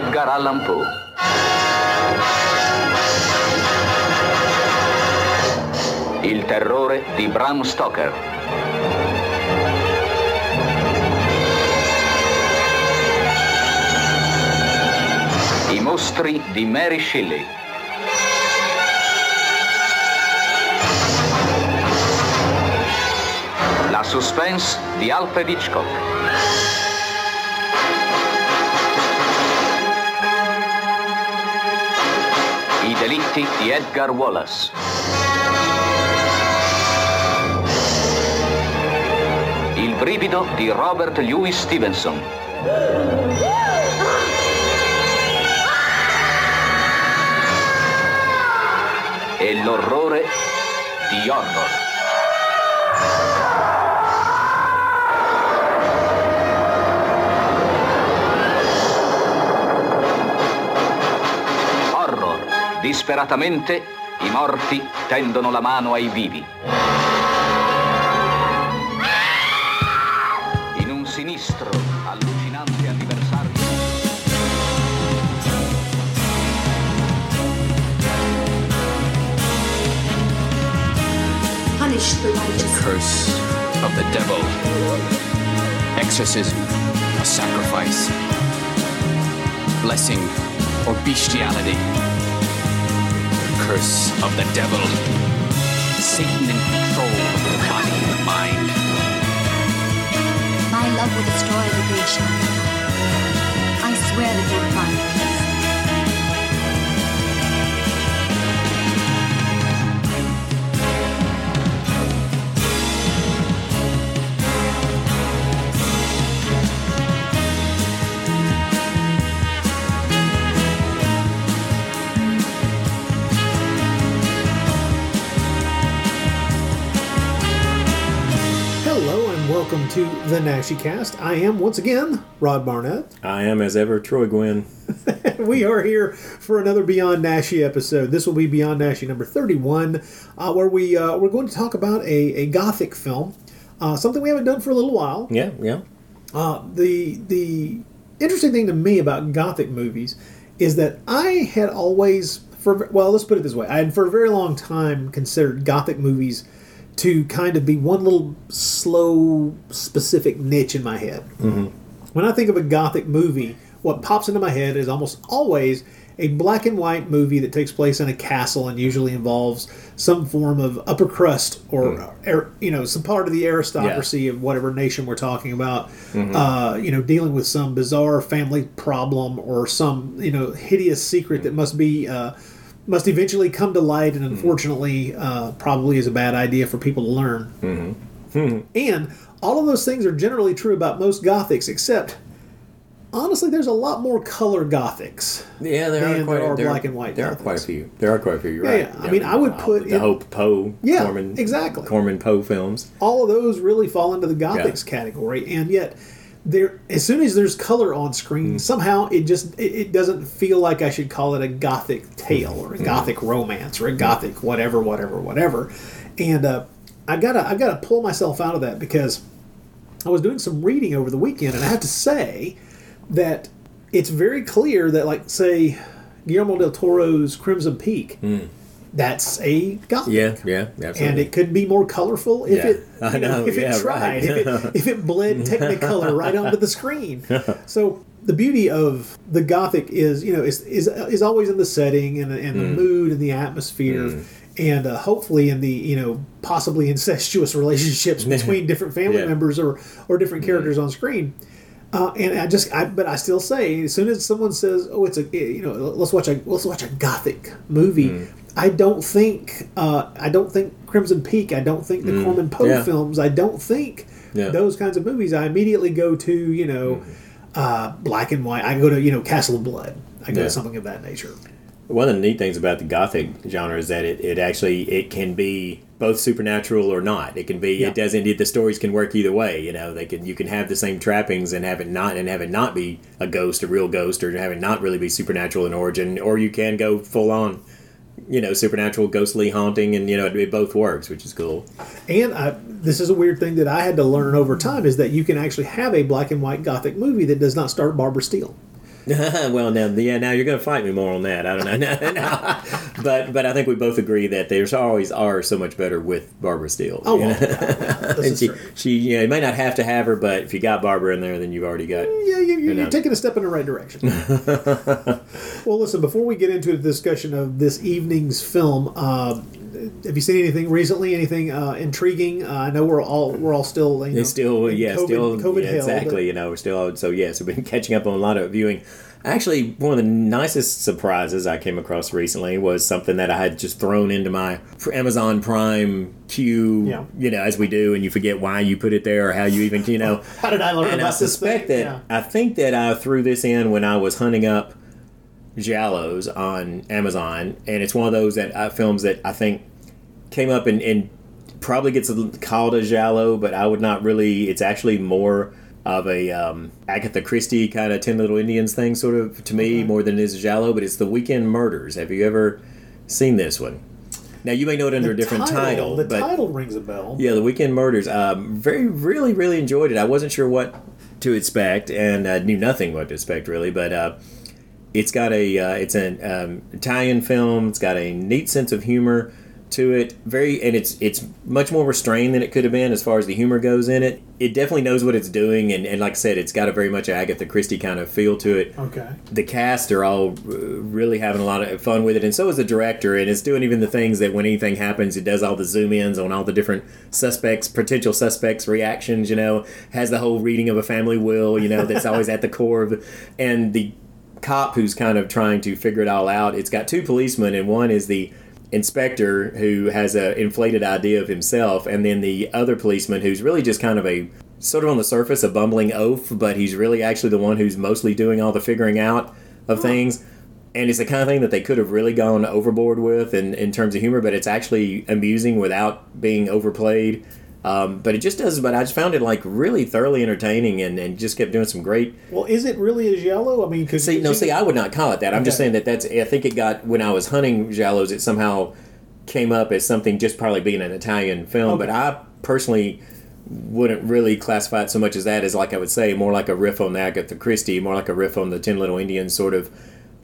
Edgar Allan Poe. Il terrore di Bram Stoker. I mostri di Mary Shelley. La suspense di Alfred Hitchcock. I delitti di Edgar Wallace. Il brivido di Robert Louis Stevenson. E l'orrore di Horror. Disperatamente i morti tendono la mano ai vivi. In un sinistro, allucinante anniversario. Punish the righteous. curse of the devil. Exorcism, a sacrifice. Blessing or bestiality. Curse of the devil. Satan in control of the body and mind. My love will destroy the great. I swear that you'll find to the Naschy Cast. I am once again Rod Barnett. I am, as ever, Troy Guinn. We are here for another Beyond Naschy episode. This will be Beyond Naschy number thirty-one, uh, where we uh, we're going to talk about a, a gothic film, uh, something we haven't done for a little while. Yeah, yeah. Uh, the the interesting thing to me about gothic movies is that I had always for well let's put it this way I had for a very long time considered gothic movies to kind of be one little slow specific niche in my head. Mm-hmm. When I think of a gothic movie, what pops into my head is almost always a black and white movie that takes place in a castle and usually involves some form of upper crust or ar- you know some part of the aristocracy of whatever nation we're talking about uh, you know dealing with some bizarre family problem or some you know hideous secret that must be uh, must eventually come to light and hmm. unfortunately uh, probably is a bad idea for people to learn mm-hmm. hmm. and all of those things are generally true about most gothics except honestly there's a lot more color gothics Yeah, there than are quite there are there, black and white There are quite a few. There are quite a few. You're Yeah, right. yeah. I mean, I would uh, put the in- Hope Poe. Yeah, Corman, exactly. Corman Poe films. all of those really fall into the gothics category and yet there as soon as there's color on screen hmm. somehow it just it, it doesn't feel like i should call it a gothic tale or a hmm. gothic romance or a hmm. gothic whatever whatever whatever. And uh, i gotta i gotta pull myself out of that because i was doing some reading over the weekend and i have to say that it's very clear that like say guillermo del toro's crimson peak that's a gothic Yeah, yeah, absolutely. and it could be more colorful if Yeah, it you know, know, if it tried right. if, it, if it bled technicolor right onto the screen so the beauty of the gothic is you know is is, is always in the setting and, and the Mm. mood and the atmosphere and uh, hopefully in the you know possibly incestuous relationships between different family Yeah. Mm. members or or different characters on screen uh, and I just, I, but I still say, as soon as someone says, "Oh, it's a," you know, let's watch a let's watch a gothic movie. Mm. I don't think, uh, I don't think Crimson Peak. I don't think the Corman Poe Mm. Yeah. films. I don't think Yeah. Mm-hmm. those kinds of movies. I immediately go to, you know, uh, black and white. I go to, you know, Castle of Blood. I go Yeah. to something of that nature. One of the neat things about the gothic genre is that it, it actually it can be both supernatural or not. It can be Yeah. it doesn't it, the stories can work either way. You know, they can you can have the same trappings and have it not and have it not be a ghost, a real ghost, or have it not really be supernatural in origin, or you can go full on, you know, supernatural, ghostly haunting, and you know it, both works, which is cool. And I, this is a weird thing that I had to learn over time is that you can actually have a black and white gothic movie that does not start Barbara Steele. well, now, yeah, now you're going to fight me more on that. I don't know, No, no. but but I think we both agree that there's always are so much better with Barbara Steele. Oh, you well, know? this and she, true. she, you know, you may not have to have her, but if you got Barbara in there, then you've already got. Yeah, you, you're, know. you're taking a step in the right direction. well, listen, before we get into the discussion of this evening's film, uh, have you seen anything recently? Anything uh, intriguing? Uh, I know we're all we're all still you know, still, in yeah, COVID, still, COVID yeah, hell, exactly. You know, we're still so yes, we've been catching up on a lot of viewing. Actually, one of the nicest surprises I came across recently was something that I had just thrown into my Amazon Prime queue. Yeah. You know, as we do, and you forget why you put it there or how you even, you know. How did I learn and I about this suspect thing? that Yeah. I think that I threw this in when I was hunting up Giallos on Amazon, and it's one of those that uh, films that I think came up and, and probably gets called a Giallo, but I would not really. It's actually more of a um, Agatha Christie kind of Ten Little Indians thing, sort of to me, more than it is a Giallo. But it's the Weekend Murders. Have you ever seen this one? Now you may know it under a different title, The but title rings a bell. yeah, the Weekend Murders. Um, very, really, really enjoyed it. I wasn't sure what to expect, and uh, knew nothing what to expect really. But uh, it's got a, uh, it's an um, Italian film. It's got a neat sense of humor to it. Very, and it's it's much more restrained than it could have been as far as the humor goes in it. It definitely knows what it's doing, and, and like I said, it's got a very much Agatha Christie kind of feel to it Okay. the cast are all uh, really having a lot of fun with it, and so is the director. And it's doing even the things that when anything happens, it does all the zoom ins on all the different suspects, potential suspects' reactions. You know, has the whole reading of a family will. You know, that's always at the core of, and the cop who's kind of trying to figure it all out. It's got two policemen, and one is the inspector who has a inflated idea of himself, and then the other policeman who's really just kind of a sort of on the surface a bumbling oaf, but he's really actually the one who's mostly doing all the figuring out of things. And it's the kind of thing that they could have really gone overboard with in, in terms of humor, but it's actually amusing without being overplayed. Um, but it just does. But I just found it like really thoroughly entertaining, and, and just kept doing some great Well, is it really a giallo? I mean, because See, no, see, I would not call it that. I'm just saying that that's. I think it got when I was hunting giallos, it somehow came up as something just probably being an Italian film. But I personally wouldn't really classify it so much as that as like I would say more like a riff on Agatha Christie, more like a riff on the Ten Little Indians, sort of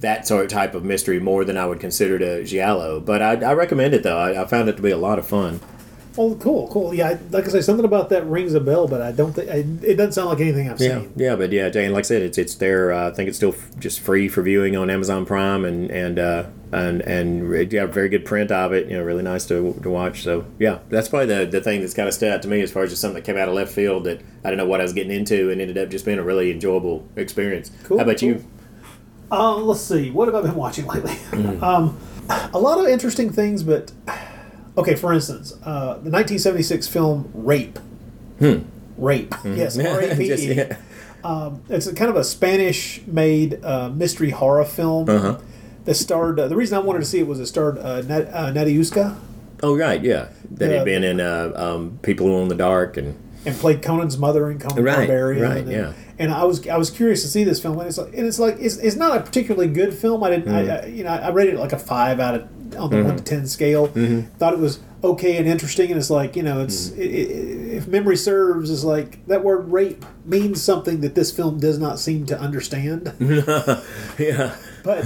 that sort of type of mystery more than I would consider to giallo. But I, I recommend it though. I, I found it to be a lot of fun. Oh, cool, cool. Yeah, I- like I say, something about that rings a bell, but I don't think it doesn't sound like anything I've Yeah, seen. yeah, but yeah, Jane, like I said, it's it's there. Uh, I think it's still f- just free for viewing on Amazon Prime, and and uh, and and yeah, very good print of it. You know, really nice to, to watch. So yeah, that's probably the the thing that's kind of stood out to me as far as just something that came out of left field that I didn't know what I was getting into, and ended up just being a really enjoyable experience. Cool, How about cool. you? Uh, let's see. What have I been watching lately? Mm. um, a lot of interesting things, but okay. For instance, uh, the 1976 film Rape. Rape. Yes, R A P Hmm. E. yeah. It's a kind of a Spanish-made uh, mystery horror film Uh-huh. that starred. Uh, the reason I wanted to see it was it starred uh, Nat, uh, Nadiuska Oh right, yeah, that had been in uh, um, People Who Own the Dark, and and played Conan's mother in Conan Right, Barbarian. right, and, yeah. And I was I was curious to see this film, and it's like and it's like it's, it's not a particularly good film. I didn't, Mm. I, I, you know, I rated it like a five out of on the Mm-hmm. one to ten scale. Thought it was okay and interesting, and it's like you know, it's Mm. i i if memory serves, is like that word rape means something that this film does not seem to understand. yeah, But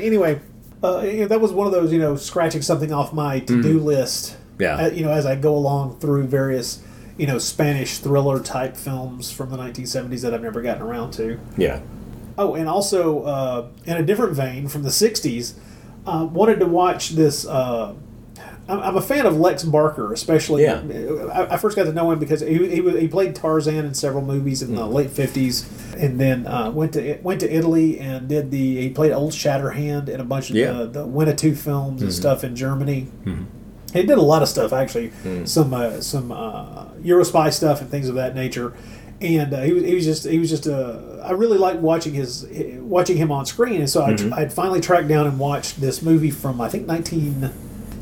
anyway, uh, you know, that was one of those you know scratching something off my to do list. Mm. Yeah. uh, you know, as I go along through various you know Spanish thriller type films from the 1970s that I've never gotten around to. yeah, Oh, and also uh, in a different vein from the 60s, uh, wanted to watch this. Uh, I'm I'm a fan of Lex Barker, especially. Yeah. I, I first got to know him because he, he, he played Tarzan in several movies in the Mm. late 50s, and then uh, went to went to Italy and did the. He played Old Shatterhand in a bunch of Yeah. Mm-hmm. the, the Winnetou films and stuff in Germany. He did a lot of stuff actually, Mm. some uh, some uh, Eurospy stuff and things of that nature. And uh, he was he was just he was just uh, I really liked watching his watching him on screen, and so Mm-hmm. I I'd finally tracked down and watched this movie from I think nineteen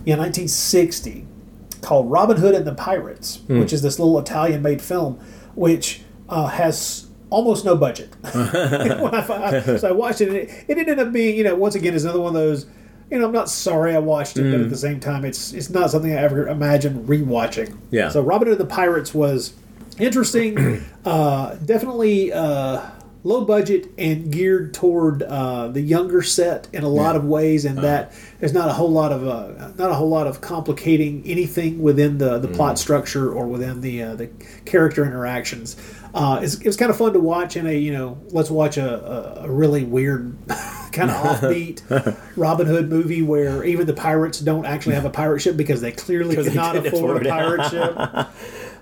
yeah 1960 called Robin Hood and the Pirates, Hmm. which is this little Italian made film, which uh, has almost no budget. I so I watched it, and it, it ended up being, you know, once again, is another one of those. You know, I'm not sorry I watched it, Hmm. but at the same time, it's it's not something I ever imagined rewatching. Yeah. So Robin Hood and the Pirates was interesting. uh, definitely, uh, low budget and geared toward uh, the younger set in a lot of ways, and that there's not a whole lot of uh, not a whole lot of complicating anything within the the plot structure or within the uh, the character interactions. Uh, it's, it was kind of fun to watch in a you know let's watch a, a, really weird kind of offbeat Robin Hood movie where even the pirates don't actually have a pirate ship because they clearly cannot couldn't afford a pirate ship.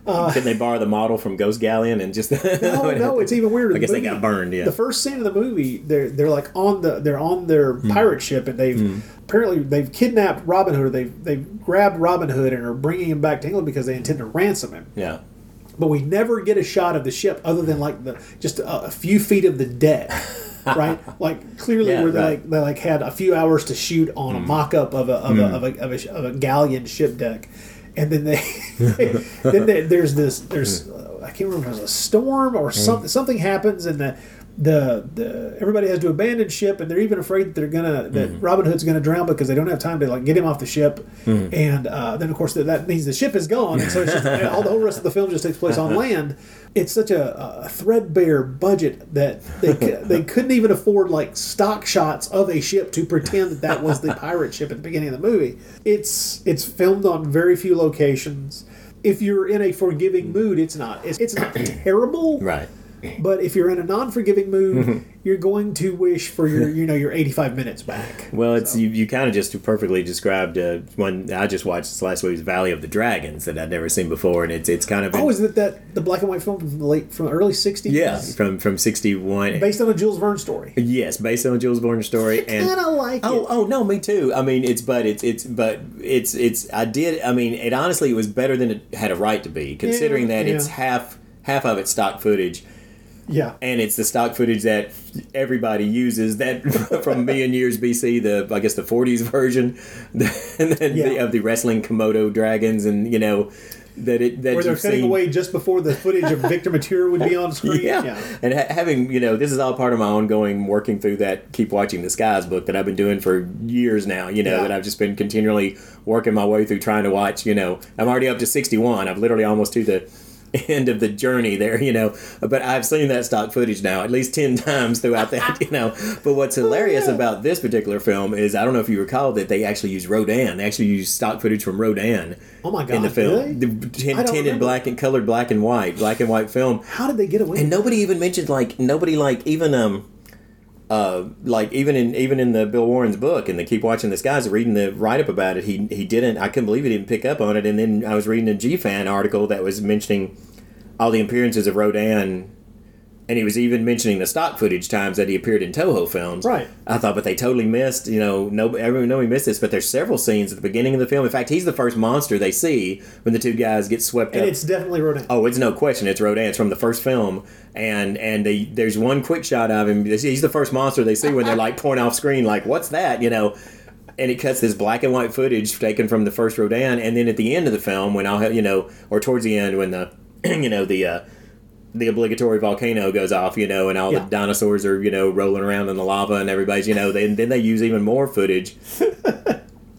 Uh, Can they borrow the model from Ghost Galleon and just? No, no, it's even weirder. I guess The they got burned. Yeah. The first scene of the movie, they're they're like on the they're on their Hmm. pirate ship, and they've hmm. apparently they've kidnapped Robin Hood, or they've they've grabbed Robin Hood and are bringing him back to England because they intend to ransom him. yeah. But we never get a shot of the ship other than like the just a, a few feet of the deck. right, like clearly Yeah, where they right. like they like had a few hours to shoot on a hmm. mock-up of a of, a, hmm. of, a, of, a, of a galleon ship deck, and then they, then they, there's this there's uh, I can't remember if it was a storm or something something happens and the the the everybody has to abandon ship and they're even afraid that they're gonna that Robin Hood's gonna drown because they don't have time to like get him off the ship. And uh, then of course that, that means the ship is gone. And so it's just, all the whole rest of the film just takes place on land. It's such a, a threadbare budget that they they couldn't even afford like stock shots of a ship to pretend that that was the pirate ship at the beginning of the movie. It's it's filmed on very few locations. If you're in a forgiving mm. mood, it's not it's, it's not terrible. Right. But if you're in a non-forgiving mood, you're going to wish for your, you know, your 85 minutes back. Well, it's you, you kind of just perfectly described uh, one I just watched this last week's Valley of the Dragons that I'd never seen before, and it's it's kind of Oh, is it that the black and white film from the late, from early 60s? yeah from from sixty one. Based on a Jules Verne story. Yes, based on a Jules Verne story, and Kind of like Oh, it. oh no, me too. I mean, it's but it's it's but it's it's. I did. I mean, it honestly it was better than it had a right to be, considering Yeah, that it's half half of it's stock footage, Yeah. and it's the stock footage that everybody uses. That from a million years BC, the I guess the '40s version, and then the, of the wrestling Komodo dragons, and you know that it that Where they're cutting seen. away just before the footage of Victor Mature would be on screen. Yeah. And ha- having, you know, this is all part of my ongoing working through that Keep Watching the Skies book that I've been doing for years now, you know, Yeah. that I've just been continually working my way through trying to watch, you know, I'm already up to 61. I've literally almost to the end of the journey there, you know, but I've seen that stock footage now at least 10 times throughout that, you know. But what's hilarious about this particular film is I don't know if you recall that they actually use Rodan. They actually use stock footage from Rodan Oh my God. in the film. really? The tin- tinted black and colored black and white, black and white film. How did they get away? And nobody even mentioned like nobody like even um uh like even in even in the Bill Warren's book and they keep watching this guy's reading the write up about it he he didn't I couldn't believe he didn't pick up on it and then I was reading a G fan article that was mentioning all the appearances of Rodan and he was even mentioning the stock footage times that he appeared in Toho films. Right. I thought, but they totally missed. You know, no, everyone know he missed this. But there's several scenes at the beginning of the film. In fact, he's the first monster they see when the two guys get swept And up. it's definitely Rodan. Oh, it's no question. It's Rodan. It's from the first film, and and they, there's one quick shot of him. He's the first monster they see when they're like point off screen, like what's that? You know, and it cuts this black and white footage taken from the first Rodan, and then at the end of the film, when I'll have you know, or towards the end when the you know the. Uh, the obligatory volcano goes off, you know, and all Yeah. the dinosaurs are, you know, rolling around in the lava, and everybody's, you know, they, then they use even more footage.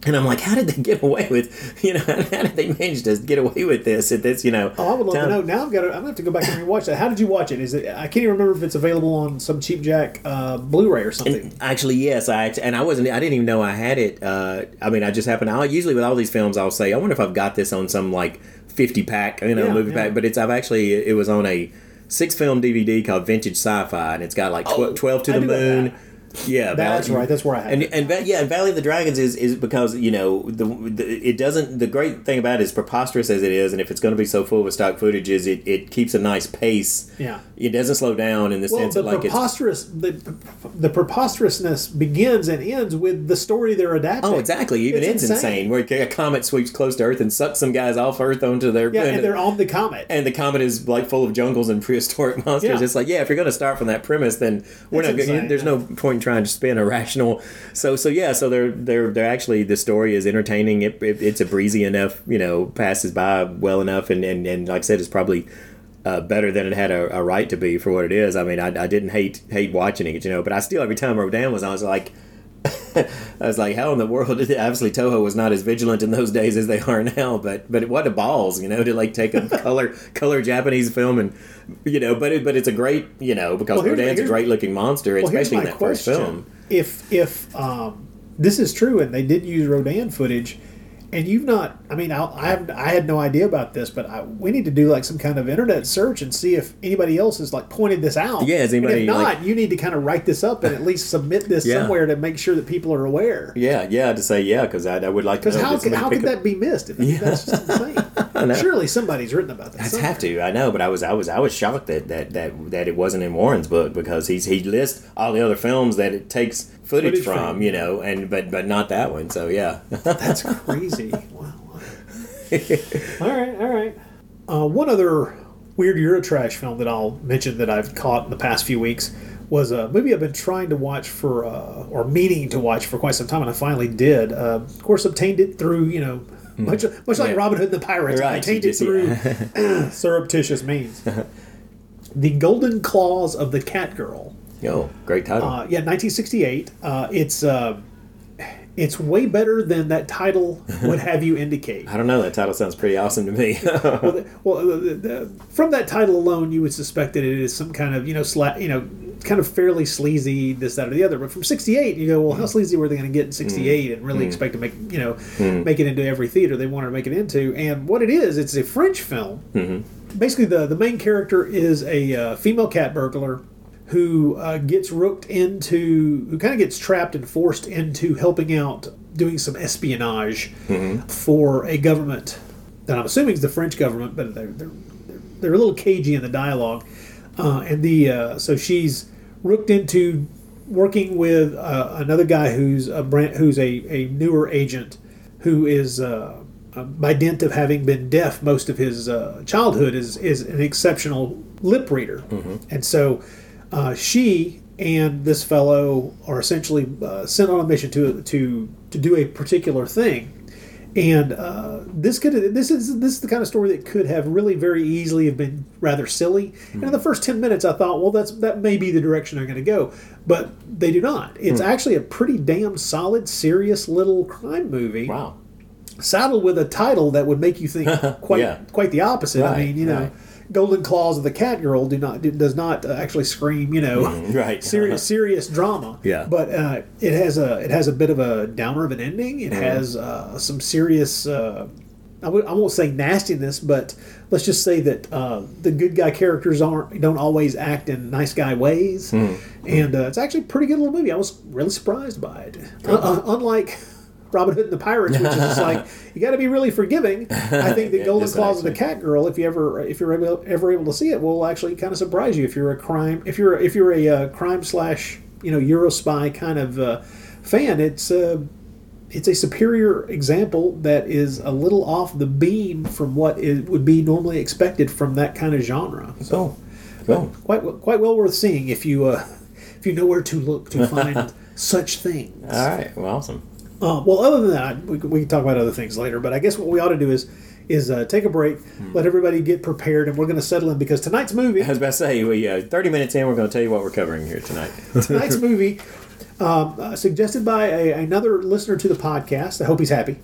And I'm like, how did they get away with, you know, how did they manage to get away with this at this, you know? Oh, I would love time? to know. Now I've got. To, I'm gonna have to go back and rewatch that. How did you watch it? Is it? I can't even remember if it's available on some cheap jack uh, Blu-ray or something. Actually, yes, I and I wasn't. I didn't even know I had it. Uh, I mean, I just happened. I usually with all these films, I'll say, I wonder if I've got this on some like fifty pack, you know, Yeah, movie yeah. pack. But it's I've actually it was on a six film DVD called Vintage Sci-Fi, and it's got like tw- Oh, twelve to I the moon. Yeah, That's Valley- right. That's where I have and it. and Va- yeah, and Valley of the Dragons is is because you know the, the it doesn't. The great thing about it is preposterous as it is, and if it's going to be so full of stock footage, is it it keeps a nice pace. Yeah. it doesn't slow down in the Well, sense the that like it's preposterous the, the preposterousness begins and ends with the story they're adapting. Oh, exactly. Even it's, insane. Where a comet sweeps close to Earth and sucks some guys off Earth onto their Yeah, and, and they're on the comet. and the comet is like full of jungles and prehistoric monsters. Yeah. It's like, yeah, if you're going to start from that premise, then we're That's not. Insane, there's no point in trying to spin a rational. So, so yeah, so they're they're they're actually the story is entertaining. It, it it's a breezy enough, you know, passes by well enough, and and, and like I said, it's probably. Uh, better than it had a, a right to be for what it is. I mean, I, I didn't hate hate watching it, you know, but I still every time Rodan was on, I was like, I was like, how in the world? Obviously, Toho was not as vigilant in those days as they are now, but but what a balls, you know, to like take a color color Japanese film and you know, but it, but it's a great you know because Well, Rodan's a great looking monster, Well, especially in that first question: film. If if um, this is true and they did use Rodan footage, and you've not, I mean, I, I have I had no idea about this, but I, we need to do like some kind of internet search and see if anybody else has like pointed this out. Yeah, has And anybody, if not, like- you need to kind of write this up and at least submit this Yeah. somewhere to make sure that people are aware. Yeah, yeah, to say yeah, because I, I would like to. Know how could, how could up- that be missed? I mean, That's just insane. Surely somebody's written about that. I'd have to. I know, but I was I was I was shocked that that that, that it wasn't in Warren's book because he's he lists all the other films that it takes footage, Footage from, from. you know, and but but not that one. So yeah, That's crazy. wow. all right, all right. Uh, one other weird Eurotrash film that I'll mention that I've caught in the past few weeks was a movie I've been trying to watch for, uh, or meaning to watch for quite some time, and I finally did. Uh, of course, obtained it through, you know, much much like Yeah. Robin Hood and the Pirates, I Right, obtained it through surreptitious means. the Golden Claws of the Catgirl. Yo, great title. Uh, yeah, 1968. Uh, it's uh, it's way better than that title would have you indicate. I don't know. That title sounds pretty awesome to me. well, the, well the, the, from that title alone, you would suspect that it is some kind of you know sla- you know kind of fairly sleazy this that or the other. But from '68, you go, well, how sleazy were they going to get in '68 and really expect to make you know make it into every theater they wanted to make it into? And what it is, it's a French film. Basically, the the main character is a uh, female cat burglar who uh, gets rooked into, who kind of gets trapped and forced into helping out doing some espionage for a government that I'm assuming is the French government, but they're they're, they're, a little cagey in the dialogue. Uh, and the uh, so she's rooked into working with uh, another guy who's a brand, who's a, a newer agent who is uh, uh, by dint of having been deaf most of his uh, childhood is is an exceptional lip reader, and so uh, she and this fellow are essentially uh, sent on a mission to to to do a particular thing. And uh, this could this is this is the kind of story that could have really very easily have been rather silly. And in the first ten minutes, I thought, well, that's that may be the direction they're going to go, but they do not. It's actually a pretty damn solid, serious little crime movie wow. saddled with a title that would make you think quite Yeah. quite the opposite. I Right, mean, you know, right. Golden Claws of the Catgirl do not do, does not uh, actually scream, you know, right. serious serious drama. Yeah. but uh, it has a it has a bit of a downer of an ending. Mm-hmm. It has uh, some serious. Uh, I w- I won't say nastiness, but let's just say that uh, the good guy characters aren't don't always act in nice guy ways, Mm-hmm. and uh, it's actually a pretty good little movie. I was really surprised by it. Uh, unlike Robin Hood and the Pirates, which is just like you got to be really forgiving. I think the Yeah, Golden Claws of the actually- Catgirl, if you ever if you're able, ever able to see it, will actually kind of surprise you if you're a crime if you're if you're a uh, crime slash you know Euro spy kind of uh, fan. It's uh, it's a superior example that is a little off the beam from what it would be normally expected from that kind of genre. So Cool. quite quite well worth seeing if you uh, if you know where to look to find such things. All right. Well, awesome. Uh, well, other than that, we, we can talk about other things later. But I guess what we ought to do is is uh, take a break, let everybody get prepared, and we're going to settle in because tonight's movie I was about to say, we uh, 30 minutes in, we're going to tell you what we're covering here tonight. tonight's movie, um, uh, suggested by a, another listener to the podcast. I hope he's happy.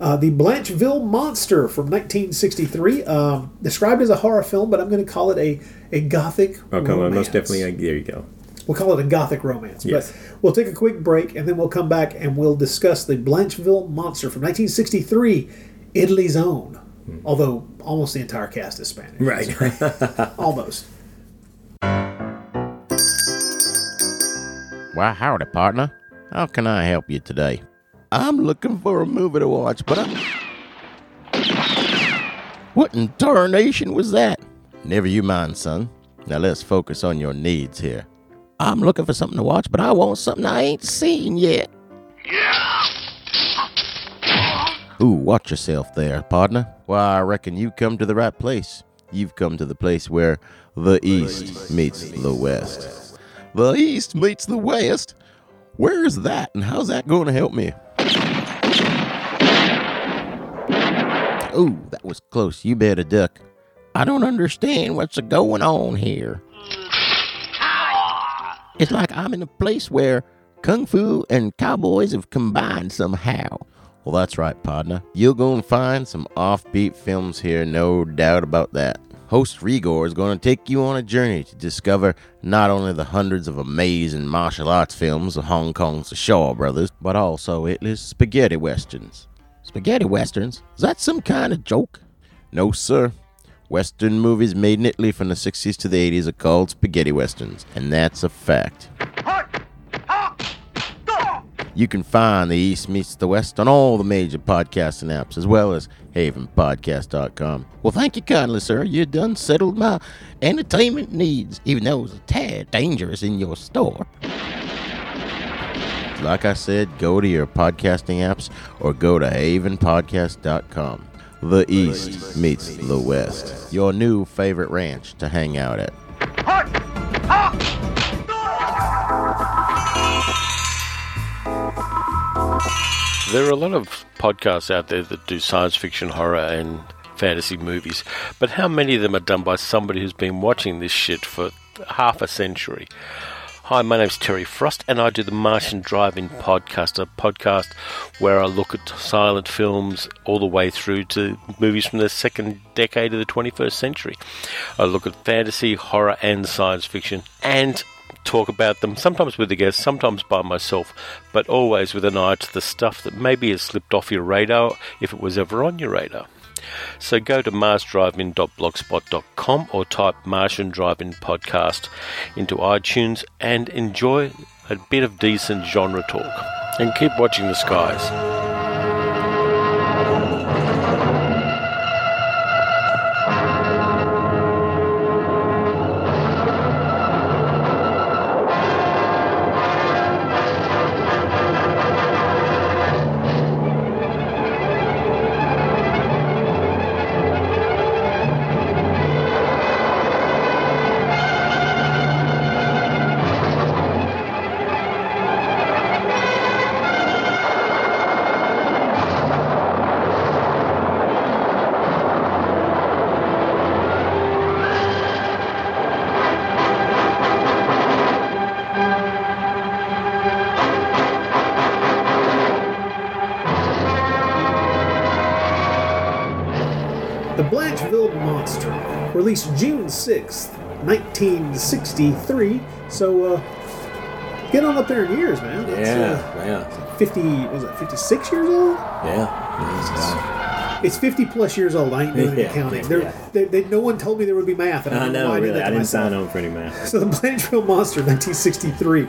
Uh, the Blancheville Monster from 1963, um, described as a horror film, but I'm going to call it a, a gothic. Oh, come on. Most definitely. uh, There you go. We'll call it a gothic romance. Yes. But we'll take a quick break and then we'll come back and we'll discuss the Blancheville Monster from 1963, Italy's own. Hmm. Although almost the entire cast is Spanish. Right. Almost. Why, howdy, partner. How can I help you today? I'm looking for a movie to watch, but I. What in tarnation was that? Never you mind, son. Now let's focus on your needs here. I'm looking for something to watch, but I want something I ain't seen yet. Ooh, watch yourself there, partner. Why, I reckon you come to the right place. You've come to the place where the East meets the West. The East meets the West? Where's that, and how's that going to help me? Ooh, that was close. You better duck. I don't understand what's going on here. It's like I'm in a place where Kung Fu and cowboys have combined somehow. Well, that's right, partner. You're going to find some offbeat films here, no doubt about that. Host Rigor is going to take you on a journey to discover not only the hundreds of amazing martial arts films of Hong Kong's Shaw Brothers, but also Italy's spaghetti westerns. Spaghetti westerns? Is that some kind of joke? No, sir. Western movies made in Italy from the 60s to the 80s are called spaghetti westerns, and that's a fact. You can find the East Meets the West on all the major podcasting apps, as well as havenpodcast.com. Well, thank you kindly, sir. You done settled my entertainment needs, even though it was a tad dangerous in your store. Like I said, go to your podcasting apps or go to havenpodcast.com. The East meets the West. Your new favorite ranch to hang out at. There are a lot of podcasts out there that do science fiction, horror, and fantasy movies, but how many of them are done by somebody who's been watching this shit for half a century? Hi, my name's Terry Frost, and I do the Martian Drive-In podcast, a podcast where I look at silent films all the way through to movies from the second decade of the 21st century. I look at fantasy, horror, and science fiction, and talk about them, sometimes with a guest, sometimes by myself, but always with an eye to the stuff that maybe has slipped off your radar if it was ever on your radar. So go to marsdrivein.blogspot.com or type Martian Drive-In Podcast into iTunes and enjoy a bit of decent genre talk. And keep watching the skies. 1963. So, uh, get on up there in years, man. That's, Yeah, uh, yeah, 50, was it 56 years old? yeah. It's 50 plus years old. I ain't doing any counting. yeah, There, yeah. they, they, no one told me there would be math. And I, I know know, why I did I didn't myself. sign on for any math. So, The Blancheville Monster, 1963.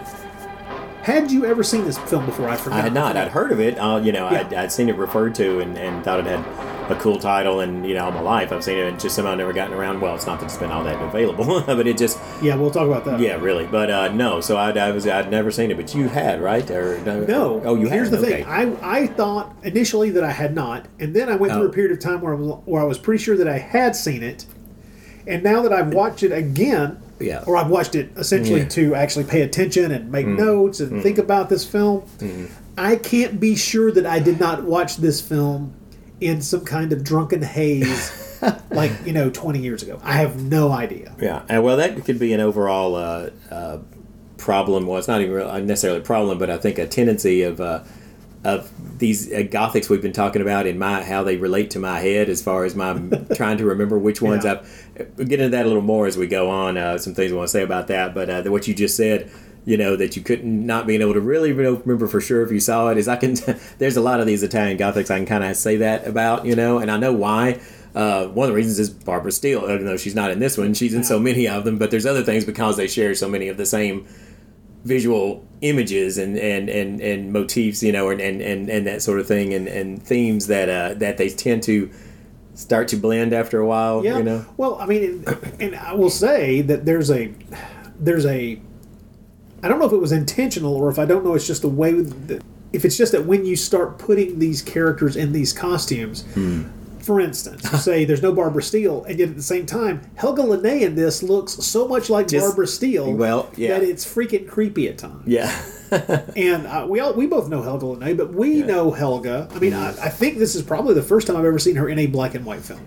Had you ever seen this film before? I forgot. I had not. I'd heard of it. Uh, you know, Yeah. I'd, I'd seen it referred to and, and thought it had a cool title. And you know, all my life I've seen it and just somehow never gotten around. Well, it's not that it's been all that available, but it just Yeah, we'll talk about that. yeah, really. But uh, no, so I'd, I was I'd never seen it, but you had right or No. Oh, you had. Here's the okay. thing. I, I thought initially that I had not, and then I went through Oh. a period of time where I was where I was pretty sure that I had seen it, and now that I've watched it again, Yeah. or I've watched it essentially Yeah. Mm. to actually pay attention and make notes and think about this film, Mm-hmm. I can't be sure that I did not watch this film in some kind of drunken haze, like you know, 20 years ago. I have no idea. Yeah, and well, that could be an overall uh, uh, problem. Well, it's not even necessarily a problem, but I think a tendency of uh, of these uh, gothics we've been talking about in my how they relate to my head as far as my trying to remember which ones Yeah. I've. We'll get into that a little more as we go on. Uh, some things I want to say about that, but uh, what you just said. You know that you couldn't not being able to really remember for sure if you saw it is I can. there's a lot of these Italian gothics I can kind of say that about. You know, and I know why. Uh, one of the reasons is Barbara Steele, even though she's not in this one, she's in so many of them. But there's other things because they share so many of the same visual images and and and, and motifs, you know, and, and, and, and that sort of thing, and, and themes that uh, that they tend to start to blend after a while. Yeah. You know, Well, I mean, and, and I will say that there's a there's a I don't know if it was intentional or if I don't know it's just the way that if it's just that when you start putting these characters in these costumes. Hmm. For instance, say there's no Barbara Steele, and yet at the same time, Helga Liné in this looks so much like Just- Barbara Steele well, yeah. that it's freaking creepy at times. yeah, And uh, we all we both know Helga Liné, but we know Helga. I mean, I, I think this is probably the first time I've ever seen her in a black and white film.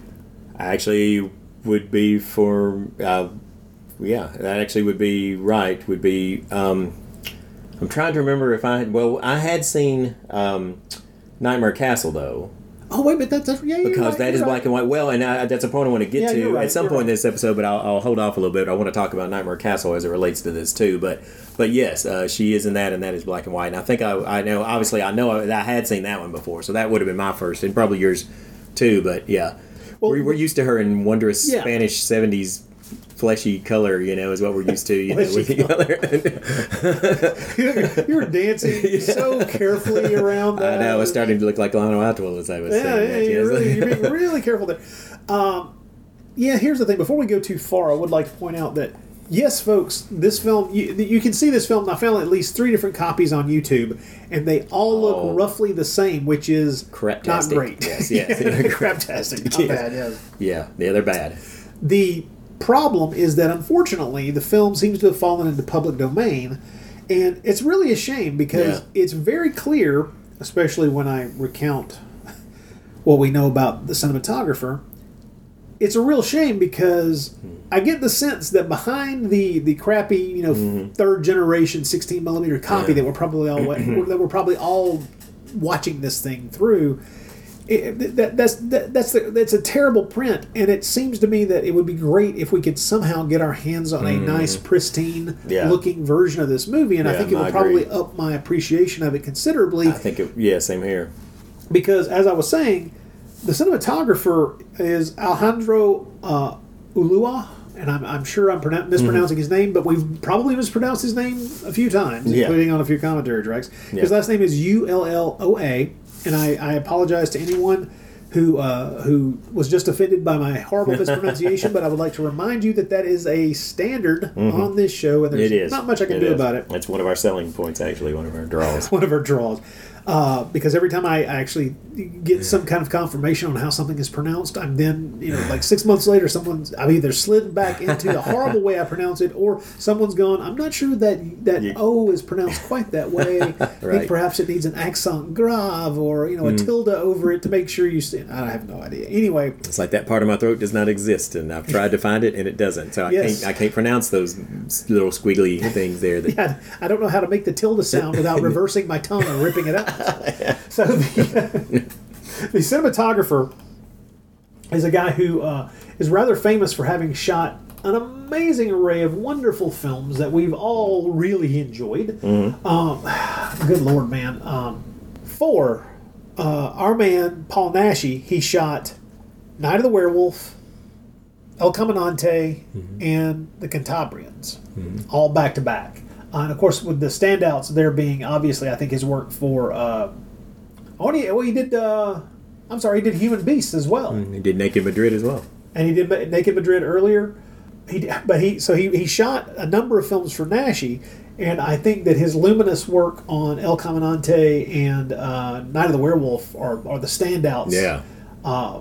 I actually would be for uh, yeah, that actually would be right. Would be um, I'm trying to remember if I had. Well, I had seen um, Nightmare Castle though, Oh wait, but that's, that's yeah, because right, that right. black and white. Well, and I, that's a point I want to get Yeah, to right, at some point in this episode, but I'll, I'll hold off a little bit. I want to talk about Nightmare Castle as it relates to this too. But but yes, uh, she is in that, and that is black and white. And I think I, I know. Obviously, I know that I had seen that one before, so that would have been my first, and probably yours too. But yeah, Well, we're, we're used to her in wondrous Yeah. Spanish '70s fleshy color. You know, is what we're used to. You know, with color. you were dancing so carefully around that. I know it's starting to look like Lionel Atwill as I was Yeah, saying. yeah, that, you're, really, you're being really careful there. Um, yeah, here's the thing. Before we go too far, I would like to point out that yes, folks, this film you, you can see this film. I found at least three different copies on YouTube, and they all look Oh. roughly the same, which is not great. Yes, yes. craptastic. Not Yes. bad. Yes. yeah, yeah, they're bad. The problem is that unfortunately the film seems to have fallen into public domain, and it's really a shame because Yeah. it's very clear, especially when I recount what we know about the cinematographer. It's a real shame because I get the sense that behind the the crappy, you know, mm-hmm. third generation 16 millimeter copy that we're probably all that we're probably all watching this thing through. It, that, that's that, that's the, that's a terrible print, and it seems to me that it would be great if we could somehow get our hands on a nice, pristine Yeah. looking version of this movie, and I think it would probably up my appreciation of it considerably I think, it, yeah, same here. because as I was saying, the cinematographer is Alejandro uh, Ulua, and I'm, I'm sure I'm pronoun- mispronouncing his name, but we've probably mispronounced his name a few times, Yeah. including on a few commentary tracks. His last name is U L L O A, and I, I apologize to anyone. Who uh, who was just offended by my horrible mispronunciation? but I would like to remind you that that is a standard on this show, and there's Mm-hmm. It is. not much I can It do is. about it It's one of our selling points, actually, one of our draws. one of our draws. Uh, because every time I actually get some kind of confirmation on how something is pronounced, I'm then, you know, like six months later, someone's I've either slid back into the horrible way I pronounce it, or someone's gone. I'm not sure that that Yeah. O is pronounced quite that way. I think perhaps it needs an accent grave or you know a tilde over it to make sure you. St- I have no idea. Anyway, It's like that part of my throat does not exist, and I've tried to find it, and it doesn't. So I Yes. can't I can't pronounce those little squiggly things there. That, I, I don't know how to make the tilde sound without reversing my tongue and ripping it out. So the, the cinematographer is a guy who uh, is rather famous for having shot an amazing array of wonderful films that we've all really enjoyed. Um, good lord, man. Um, for uh, our man Paul Naschy, he shot Night of the Werewolf, El Caminante, and The Cantabrians, all back to back. Uh, and of course, with the standouts there being obviously, I think his work for. Uh, oh, he, well, he did. Uh, I'm sorry, he did Human Beasts as well, he did Naked Madrid as well. and he did Naked Madrid earlier. He, but he so he, he shot a number of films for Naschy, and I think that his luminous work on El Caminante and uh, Night of the Werewolf are, are the standouts Yeah. uh,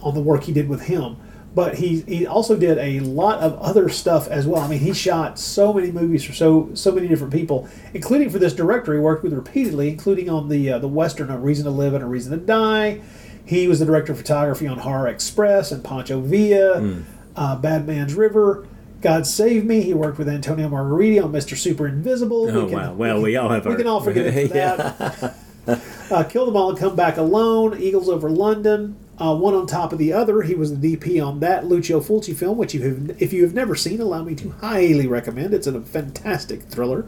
on the work he did with him. But he he also did a lot of other stuff as well. I mean, he shot so many movies for so so many different people, including for this director he worked with repeatedly, including on the uh, the western A Reason to Live and A Reason to Die. He was the director of photography on Horror Express and Pancho Villa, uh, Bad Man's River. God Save Me. He worked with Antonio Margheriti on Mr. Super Invisible. Oh, wow. Well, we all have We our- can all forgive him for Yeah. that. Uh, Kill Them All and Come Back Alone, Eagles Over London, uh, one on top of the other. He was the DP on that Lucio Fulci film, which you have, if you have never seen, allow me to highly recommend. It's a fantastic thriller.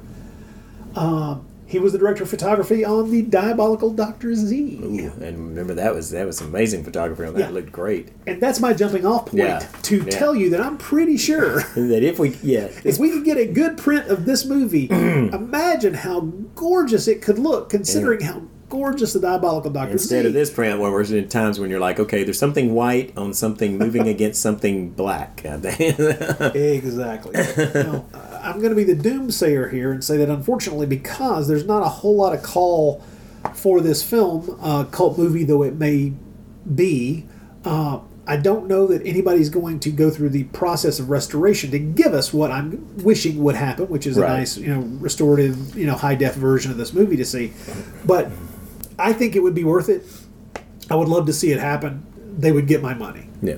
Um, he was the director of photography on the Diabolical Doctor Z, Ooh, and remember that was that was amazing photography on that. Yeah. It looked great. and that's my jumping off point Yeah. to Yeah. tell you that I'm pretty sure. That if we yeah, If we could get a good print of this movie, imagine how gorgeous it could look, considering how gorgeous the Diabolical Doctor instead Z. of this print where we're in times when you're like, okay, there's something white on something moving against something black. Exactly. now, I'm going to be the doomsayer here and say that unfortunately, because there's not a whole lot of call for this film, uh, cult movie though it may be, uh, I don't know that anybody's going to go through the process of restoration to give us what I'm wishing would happen, which is a nice, you know, restorative, you know, high def version of this movie to see. But I think it would be worth it. I would love to see it happen. They would get my money. yeah.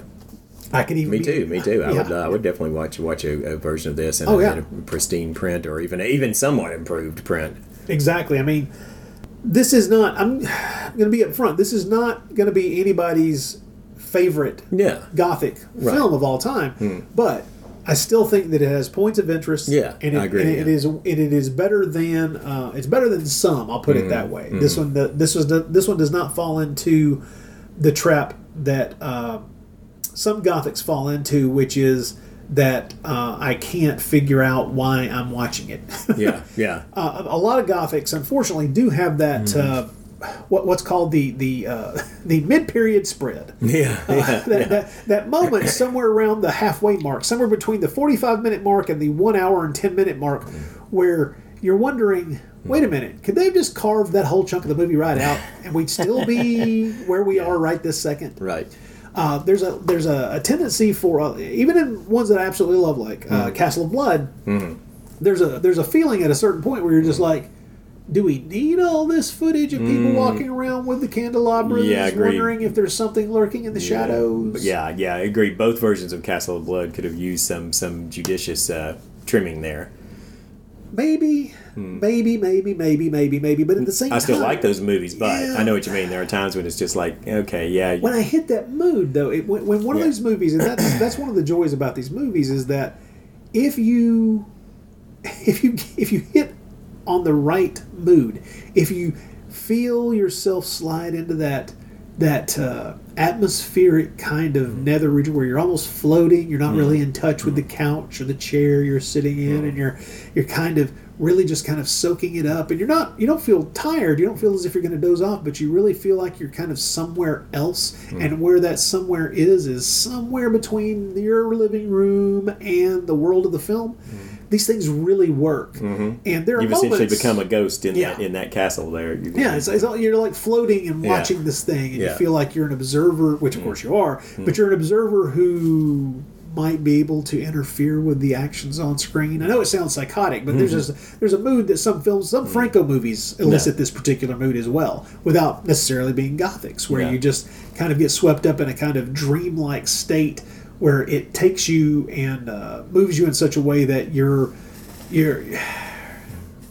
I could even Me be- too. Me too. I Yeah. would. Uh, I would definitely watch watch a, a version of this in, Oh, a, yeah. in a pristine print, or even even somewhat improved print. Exactly. I mean, this is not. I'm going to be upfront. This is not going to be anybody's favorite Yeah. gothic Right. film of all time, but I still think that it has points of interest. Yeah, and it, I agree, and it yeah. is and it is better than uh, it's better than some. I'll put Mm-hmm. it that way. This one, the, this was the, this one does not fall into the trap that uh, some gothics fall into, which is that uh, I can't figure out why I'm watching it. Yeah, yeah. uh, a lot of gothics unfortunately do have that Mm-hmm. Uh, what, what's called the the uh, the mid period spread. Yeah, yeah, that, yeah. that, that moment somewhere around the halfway mark, somewhere between the 45 minute mark and the one hour and 10 minute mark, where you're wondering, wait a minute, could they have just carved that whole chunk of the movie right out and we'd still be where we are right this second? Right. Uh, there's a there's a, a tendency for uh, even in ones that I absolutely love, like Mm-hmm. uh, Castle of Blood. There's a there's a feeling at a certain point where you're just like, do we need all this footage of people walking around with the candelabras, Mm. Yeah, agreed. wondering if there's something lurking in the shadows? But yeah, yeah, I agree. Both versions of Castle of Blood could have used some some judicious uh, trimming there. maybe, maybe, maybe, maybe, maybe, maybe. But at the same Hmm. I still time, like those movies, but Yeah. I know what you mean. There are times when it's just like, okay, yeah, when I hit that mood, though, it, when, when one of those movies, and that's that's one of the joys about these movies is that if you if you if you hit on the right mood, if you feel yourself slide into that that uh, atmospheric kind of mm-hmm. nether region where you're almost floating, you're not really in mm-hmm. touch with the mm-hmm. couch or the chair you're sitting in, and you're you're kind of really just kind of soaking it up, and you're not you don't feel tired, you don't feel as if you're going to doze off, but you really feel like you're kind of somewhere else, and where that somewhere is is somewhere between your living room and the world of the film. These things really work, and there are you've essentially become a ghost in Yeah. that in that castle there. You- yeah, it's, it's all, you're like floating and Yeah. watching this thing, and you Yeah. Mm. feel like you're an observer, which of course you are, but you're an observer who might be able to interfere with the actions on screen. I know it sounds psychotic, but there's Mm-hmm. just there's a mood that some films, some Franco movies elicit this particular mood as well, without necessarily being gothics, where Yeah. you just kind of get swept up in a kind of dreamlike state where it takes you and uh, moves you in such a way that you're you're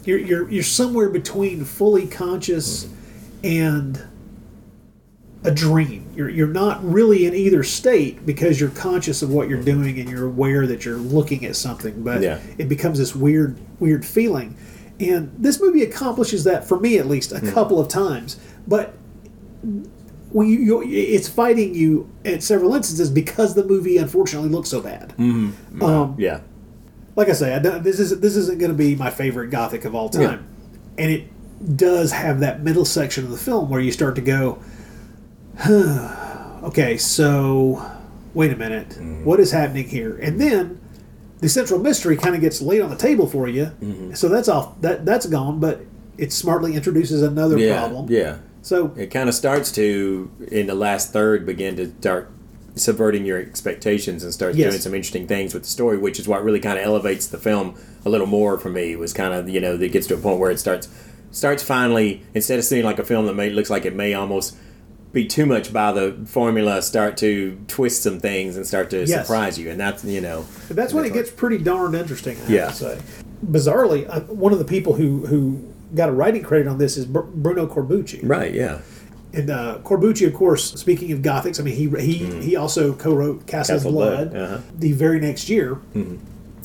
you're you're, you're somewhere between fully conscious and a dream. You're you're not really in either state because you're conscious of what you're doing and you're aware that you're looking at something, but Yeah. it becomes this weird weird feeling. And this movie accomplishes that for me at least a couple of times, but when you, you it's fighting you at several instances because the movie unfortunately looks so bad. Um, yeah, like I say, I don't, this is this isn't going to be my favorite gothic of all time, and it does have that middle section of the film where you start to go, huh, okay, so wait a minute, Mm-hmm. what is happening here? And then the central mystery kind of gets laid on the table for you, Mm-hmm. so that's off that that's gone, but it smartly introduces another yeah, problem. yeah. So It kind of starts to in the last third begin to start subverting your expectations and starts Yes. doing some interesting things with the story, which is what really kind of elevates the film a little more for me. Was kind of you know it gets to a point where it starts starts finally instead of seeing like a film that may looks like it may almost be too much by the formula, start to twist some things and start to Yes. surprise you, and that's you know That's when it gets pretty darn interesting. I have Yeah. to say. Bizarrely, uh, one of the people who who got a writing credit on this is Br- Bruno Corbucci. right, yeah, And uh, Corbucci, of course, speaking of Gothics, I mean, he he, he also co-wrote Castle, Castle Blood, Blood, uh-huh. the very next year.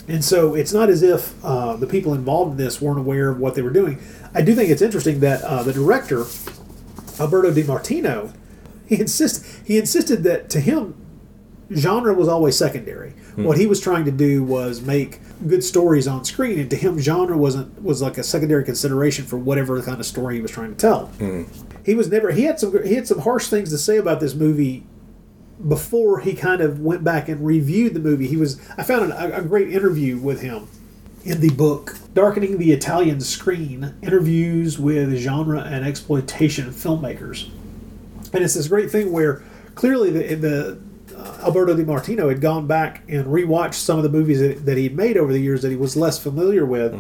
And so it's not as if uh, the people involved in this weren't aware of what they were doing. I do think it's interesting that uh, the director, Alberto De Martino, he insist he insisted that to him, genre was always secondary. Hmm. What he was trying to do was make good stories on screen, and to him, genre wasn't was like a secondary consideration for whatever kind of story he was trying to tell. Hmm. He was never he had some he had some harsh things to say about this movie before he kind of went back and reviewed the movie. He was I found an, a, a great interview with him in the book Darkening the Italian Screen: Interviews with Genre and Exploitation Filmmakers. And it's this great thing where clearly the, the uh, Alberto De Martino had gone back and rewatched some of the movies that, that he'd made over the years that he was less familiar with,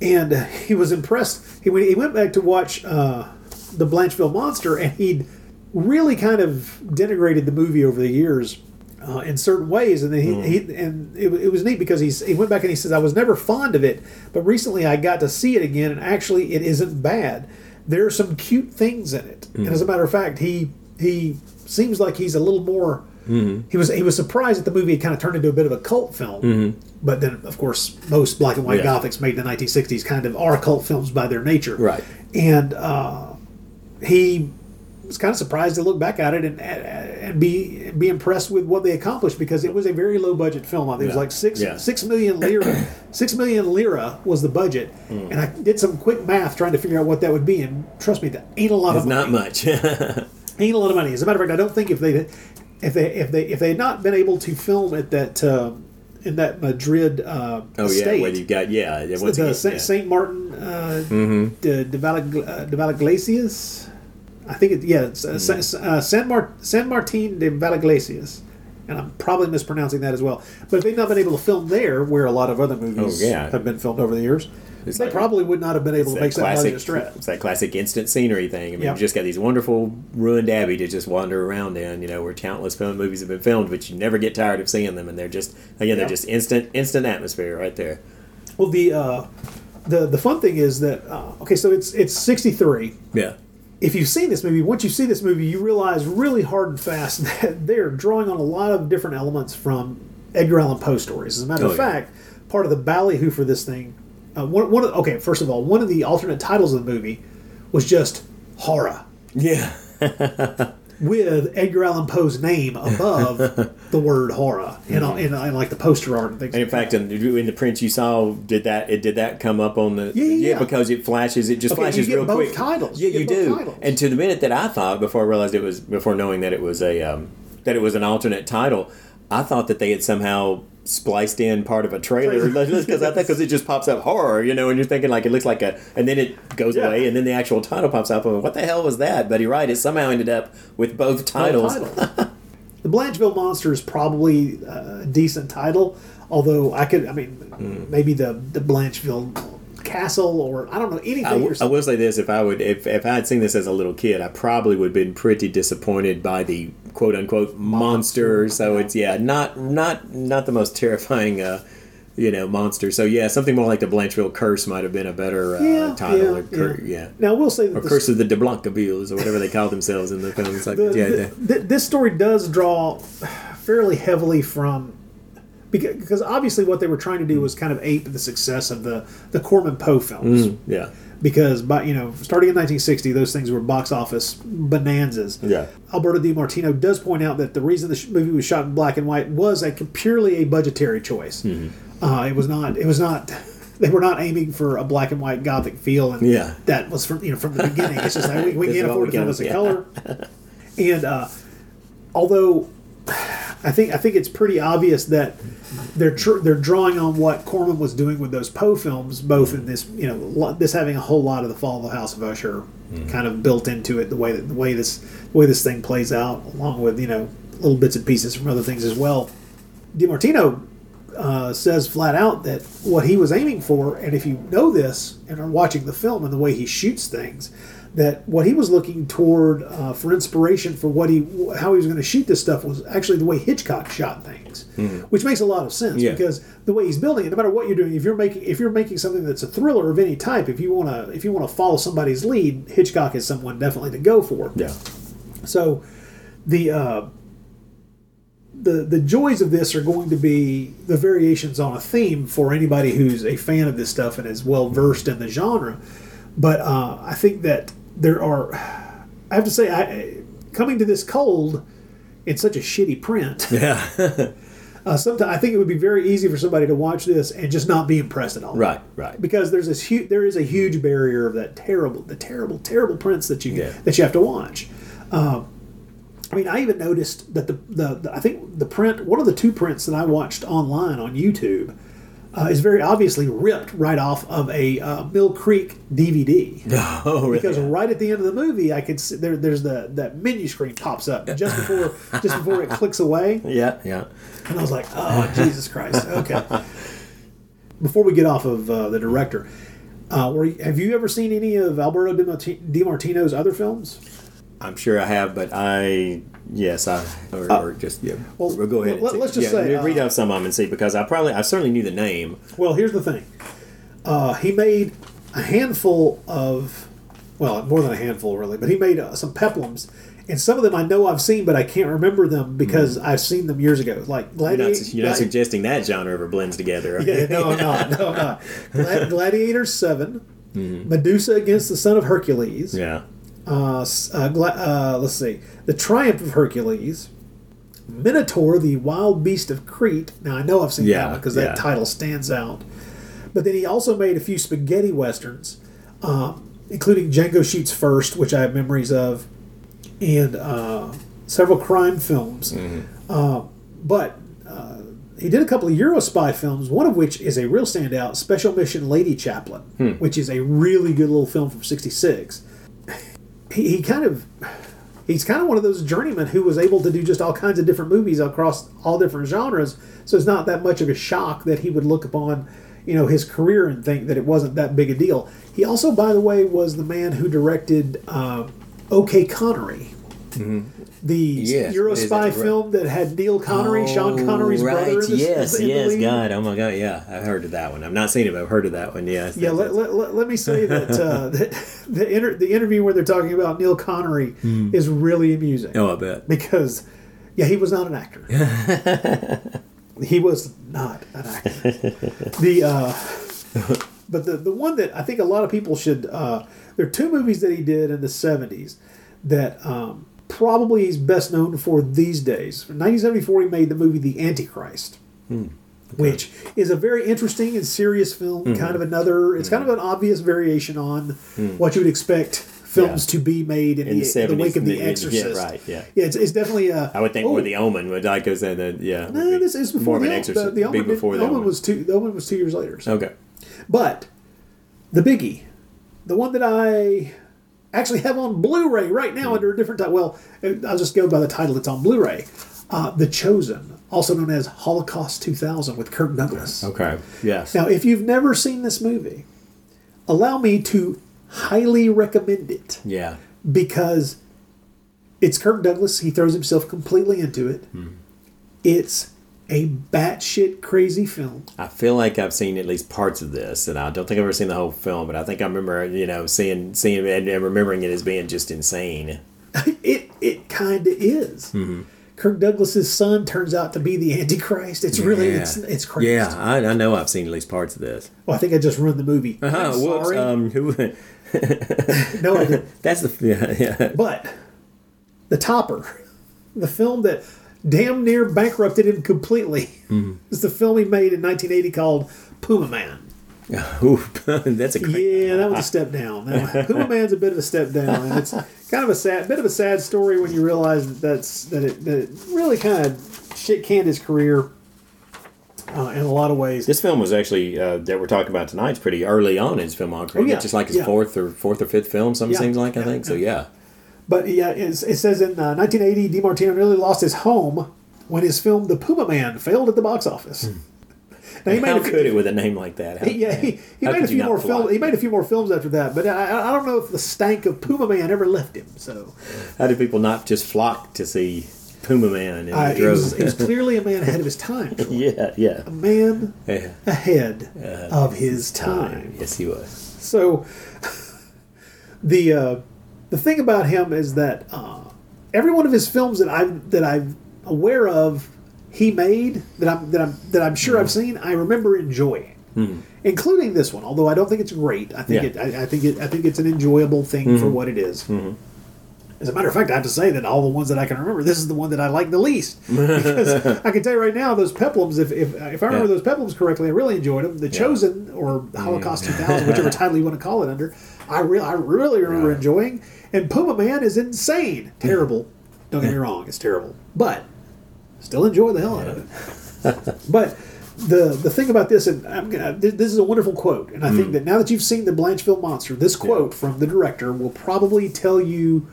and uh, he was impressed. He went, he went back to watch uh, the Blancheville Monster, and he'd really kind of denigrated the movie over the years. uh, in certain ways, and then he, he and it, it was neat because he's he went back and he says I was never fond of it, but recently I got to see it again, and actually it isn't bad. There are some cute things in it, and as a matter of fact, he he seems like he's a little more. He was he was surprised that the movie had kind of turned into a bit of a cult film, but then of course most black and white Yeah. gothics made in the 1960s kind of are cult films by their nature, Right. And uh, he was kind of surprised to look back at it and and be be impressed with what they accomplished because it was a very low budget film. I think it was like six Yeah. six million lira. six million lira was the budget, Hmm. and I did some quick math trying to figure out what that would be. And trust me, that ain't a lot It's of money. not much. Ain't a lot of money. As a matter of fact, I don't think if they if they if they if they had not been able to film at that uh, in that Madrid uh, oh yeah, estate, you've got yeah, once the Saint, yeah. Saint Martin uh, Mm-hmm. de, de, Valag, uh, de. I think it yeah, it's, uh, Mm-hmm. Uh, San, Mar- San Martin de Valaglesias. And I'm probably mispronouncing that as well. But if they'd not been able to film there, where a lot of other movies Oh, yeah. have been filmed over the years, It's they like- probably would not have been able to make that classic, budget stretch. it's that classic instant scenery thing. I mean, Yeah. you've just got these wonderful ruined abbey to just wander around in, you know, where countless film movies have been filmed, but you never get tired of seeing them, and they're just again, Yeah. they're just instant, instant atmosphere right there. Well, the uh, the the fun thing is that uh, okay, so it's it's 63. Yeah, if you've seen this movie, once you see this movie, you realize really hard and fast that they're drawing on a lot of different elements from Edgar Allan Poe stories. As a matter Oh, of yeah. fact, part of the ballyhoo for this thing, uh, one, one of, okay, first of all, one of the alternate titles of the movie was just horror yeah, with Edgar Allan Poe's name above the word horror in, in, in like the poster art and things. and in fact, in, in the print you saw, did that it did that come up on the Yeah, yeah, yeah. because it flashes, it just Okay, you flashes get real both quick. titles. Yeah, You you, do. titles. And to the minute that I thought before I realized it was before knowing that it was a um, that it was an alternate title, I thought that they had somehow spliced in part of a trailer because I think because it just pops up horror, you know, and you're thinking like it looks like a, and then it goes Yeah. away, and then the actual title pops up. And what the hell was that? But you're right, it somehow ended up with both titles. the Blancheville Monster is probably a decent title, although I could, I mean, Hmm. maybe the the Blancheville Castle or I don't know anything. I, or w- I will say this: if I would, if, if I had seen this as a little kid, I probably would have been pretty disappointed by the quote unquote monster. So it's yeah, not not not the most terrifying, uh, you know, monster. So yeah, something more like the Blancheville Curse might have been a better uh, yeah, title. yeah, or cur- yeah. Now we'll say that Or the, Curse of the De or whatever they call themselves in the films. Like, the- yeah, the- yeah. th- this story does draw fairly heavily from. Because, obviously what they were trying to do was kind of ape the success of the the Corman Poe films. yeah. Because by you know starting in 1960, those things were box office bonanzas. Yeah. Alberto De Martino does point out that the reason the movie was shot in black and white was a purely a budgetary choice. Mm-hmm. Uh, it was not. It was not. They were not aiming for a black and white gothic feel, and Yeah. that was from you know from the beginning. It's just like we, we can't afford we to film this in yeah. color. And uh, although I think I think it's pretty obvious that they're tr- they're drawing on what Corman was doing with those Poe films, both in this you know lo- this having a whole lot of the Fall of the House of Usher kind of built into it, the way that the way this the way this thing plays out, along with you know little bits and pieces from other things as well. De Martino uh, says flat out that what he was aiming for, and if you know this and are watching the film and the way he shoots things, that what he was looking toward uh, for inspiration for what he how he was going to shoot this stuff was actually the way Hitchcock shot things, which makes a lot of sense Yeah. because the way he's building it, no matter what you're doing, if you're making if you're making something that's a thriller of any type, if you want to if you want to follow somebody's lead, Hitchcock is someone definitely to go for. Yeah. So the uh, the the joys of this are going to be the variations on a theme for anybody who's a fan of this stuff and is well versed in the genre. But uh, I think that there are, I have to say, I coming to this cold in such a shitty print. Yeah. Uh, sometimes I think it would be very easy for somebody to watch this and just not be impressed at all right. Right. because there's this huge there is a huge barrier of that terrible the terrible terrible prints that you Yeah. that you have to watch um, I mean I even noticed that the, the, the I think the print one of the two prints that I watched online on YouTube uh, is very obviously ripped right off of a uh, Mill Creek DVD Oh, really? because right at the end of the movie I could see there there's the that menu screen pops up just before just before it clicks away yeah. Yeah. and I was like, oh, Jesus Christ. Okay. Before we get off of uh, the director, uh, were have you ever seen any of Alberto Di Marti- De Martino's other films? I'm sure I have, but I yes, I or, or just yeah. Uh, well, we'll go ahead. and let- let's just yeah, say, read uh, off some of them and see because I probably I certainly knew the name. Well, here's the thing. Uh, he made a handful of, well, more than a handful, really, but he made uh, some peplums. And some of them I know I've seen, but I can't remember them because I've seen them years ago. Like Hmm. You're Gladiator. not, you're not suggesting that genre ever blends together. yeah, no, I'm not. No, I'm not. Gladiator 7, Mm-hmm. Medusa against the Son of Hercules. yeah. Uh, uh, gla- uh, let's see. The Triumph of Hercules. Minotaur, the Wild Beast of Crete. Now, I know I've seen Yeah, that one because that yeah. title stands out. But then he also made a few spaghetti westerns, um, including Django Shoots First, which I have memories of, and uh, several crime films. Mm-hmm. Uh, but uh, he did a couple of Euro spy films, one of which is a real standout, Special Mission Lady Chaplain, Hmm. which is a really good little film from '66. He, he kind of he's kind of one of those journeymen who was able to do just all kinds of different movies across all different genres. So it's not that much of a shock that he would look upon, you know, his career and think that it wasn't that big a deal. He also, by the way, was the man who directed uh, OK Connery. The Yes, Euro is right? film that had Neil Connery, Sean Connery's Oh, right. brother. In the, yes, in yes, lead. God, oh my God, yeah, I've heard of that one. I've not seen it, but I've heard of that one. Yeah, Yeah, let, let, let, let me say that, uh, that the inter- the interview where they're talking about Neil Connery is really amusing. oh, I bet. because yeah he was not an actor he was not an actor the uh, but the, the one that i think a lot of people should uh, there are two movies that he did in the 70s that um, probably he's best known for these days in 1974 he made the movie the antichrist which is a very interesting and serious film Mm-hmm. kind of another it's kind of an obvious variation on what you would expect films Mm. Yeah. to be made in, In the, the in the wake of the yeah, yeah, exorcist right, yeah. yeah it's, it's definitely a I would think oh, more the Omen would like I said that yeah. no, be this is before more of the, an exorcist. The, the Omen, big before the Omen one. was two. The Omen was two years later. So. okay. But the biggie, the one that I actually have on Blu-ray right now under a different title. Well, I'll just go by the title that's on Blu-ray. Uh, the Chosen, also known as Holocaust 2000, with Kirk Douglas. Okay. Yes. Now, if you've never seen this movie, allow me to highly recommend it yeah. because it's Kirk Douglas. He throws himself completely into it. Hmm. It's a batshit crazy film. I feel like I've seen at least parts of this, and I don't think I've ever seen the whole film, but I think I remember, you know, seeing, seeing, it and remembering it as being just insane. It it kind of is. Mm-hmm. Kirk Douglas's son turns out to be the Antichrist. It's really it's it's crazy. Yeah, I, I know I've seen at least parts of this. Well, I think I just ruined the movie. Uh-huh, sorry. Um, who? no, I didn't. That's the yeah, yeah. But the topper, the film that damn near bankrupted him completely, Mm-hmm. is the film he made in 1980 called Puma Man. Ooh, that's a. Yeah, that was a step down. That, Puma Man's a bit of a step down, and it's kind of a sad, bit of a sad story when you realize that that's that it, that it really kind of shit canned his career uh, in a lot of ways. This film was actually uh, that we're talking about tonight. It's pretty early on in his filmography. Oh, yeah, just like his yeah. fourth or fourth or fifth film. Some Yeah, seems like I think so. yeah. But yeah, it says in uh, 1980, De Martino nearly lost his home when his film The Puma Man failed at the box office. Now, he made How a could it with a name like that? How- yeah, he, he made a few more films. He made a few more films after that, but I, I- don't know if the stank of Puma Man ever left him. So How did people not just flock to see Puma Man in uh, he, was, he was clearly a man ahead of his time. Yeah, yeah. A man Yeah. ahead of his time. Yes, he was. So the uh, the thing about him is that uh, every one of his films that I'm that I'm aware of, he made that I'm that I'm that I'm sure I've mm-hmm. seen. I remember enjoying, mm-hmm. including this one. Although I don't think it's great. I think Yeah. it. I, I think it. I think it's an enjoyable thing for mm-hmm. what it is. As a matter of fact, I have to say that all the ones that I can remember, this is the one that I like the least. Because I can tell you right now, those peplums, if, if, if I remember Yeah. those peplums correctly, I really enjoyed them. The Chosen, or Holocaust 2000, whichever title you want to call it under, I, re- I really remember enjoying. And Puma Man is insane. Terrible. Don't get me wrong, it's terrible. But still enjoy the hell out of it. but the the thing about this, and I'm gonna, this, is a wonderful quote, and I Mm. think that now that you've seen the Blancheville Monster, this quote from the director will probably tell you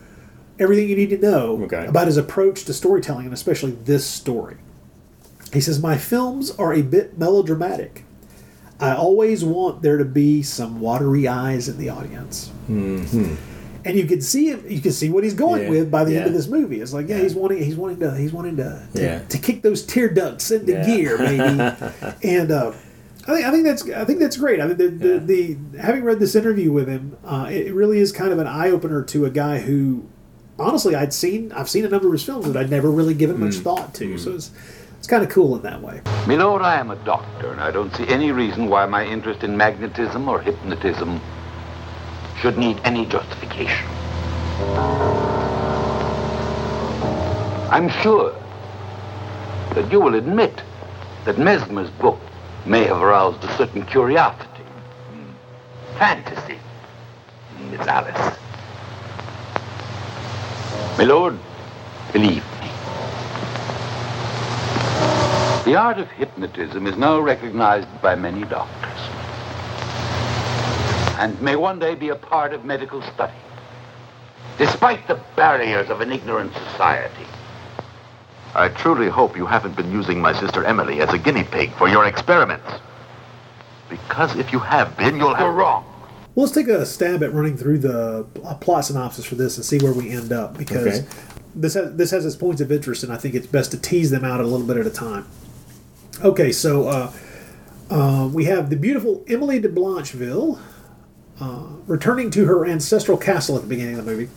everything you need to know Okay. about his approach to storytelling, and especially this story. He says, "My films are a bit melodramatic. I always want there to be some watery eyes in the audience." and you can see him. You can see what he's going Yeah, with by the end of this movie. It's like, yeah, he's wanting, he's wanting to, he's wanting to, to, Yeah. to kick those tear ducts into Yeah. gear, maybe. and uh, I think, I think that's, I think that's great. I mean, the, the, Yeah. the having read this interview with him, uh, it really is kind of an eye opener to a guy who, honestly, I'd seen, I've seen a number of his films that I'd never really given much Hmm. thought to. So it's, it's kind of cool in that way. Milord, I am a doctor, and I don't see any reason why my interest in magnetism or hypnotism should need any justification. I'm sure that you will admit that Mesmer's book may have aroused a certain curiosity, fantasy, Miss Alice. Milord, believe me. The art of hypnotism is now recognized by many doctors and may one day be a part of medical study. Despite the barriers of an ignorant society. I truly hope you haven't been using my sister Emily as a guinea pig for your experiments. Because if you have been, you'll You're have. wrong. Well, let's take a stab at running through the plot synopsis for this and see where we end up because Okay. this has this has its points of interest, and I think it's best to tease them out a little bit at a time. Okay, so uh, uh, we have the beautiful Emily de Blancheville uh, returning to her ancestral castle at the beginning of the movie.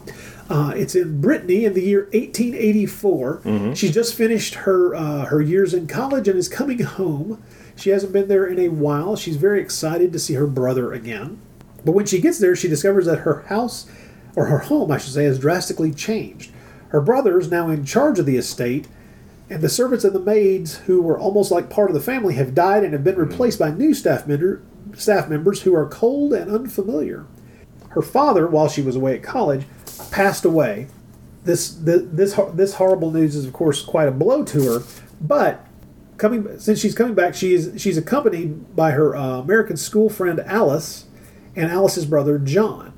Uh, it's in Brittany in the year 1884. She's just finished her uh, her years in college and is coming home. She hasn't been there in a while. She's very excited to see her brother again. But when she gets there, she discovers that her house, or her home, I should say, has drastically changed. Her brother is now in charge of the estate, and the servants and the maids, who were almost like part of the family, have died and have been replaced by new staff, member, staff members who are cold and unfamiliar. Her father, while she was away at college, passed away. This this this, this horrible news is, of course, quite a blow to her. But coming since she's coming back, she is she's accompanied by her uh, American school friend Alice and Alice's brother John.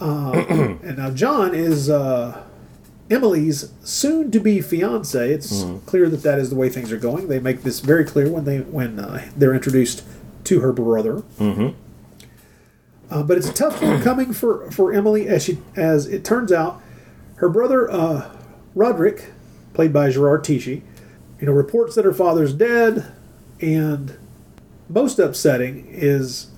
Uh, and now John is uh, Emily's soon-to-be fiance. It's clear that that is the way things are going. They make this very clear when they when uh, they're introduced to her brother. Uh, but it's a tough one coming for, for Emily as she as it turns out, her brother uh, Roderick, played by Gerard Tichy, you know, reports that her father's dead, and most upsetting is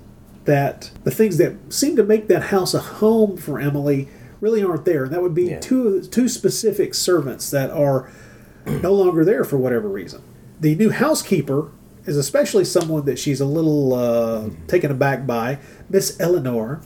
that the things that seem to make that house a home for Emily really aren't there. And that would be Yeah. two two specific servants that are no longer there for whatever reason. The new housekeeper is especially someone that she's a little uh, mm-hmm. taken aback by, Miss Eleanor,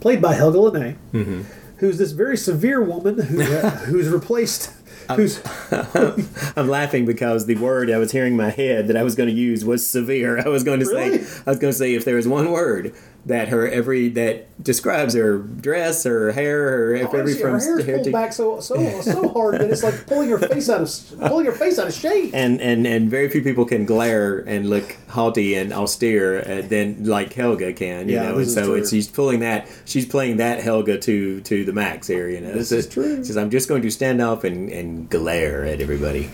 played by Helga Liné, mm-hmm. who's this very severe woman who uh, who's replaced. Who's I'm laughing because the word I was hearing in my head that I was going to use was severe. I was going to Really? say I was going to say if there was one word that her every that describes her dress, her hair, her every Honestly, from her hair's hair pulled to back so so so hard that it's like pulling her face out of pulling her face out of shape. and and and very few people can glare and look haughty and austere uh, than like Helga can, you Yeah, know. And so it's she's pulling that she's playing that Helga to to the max here, you know. This So is true. She says, "I'm just going to stand up and and glare at everybody."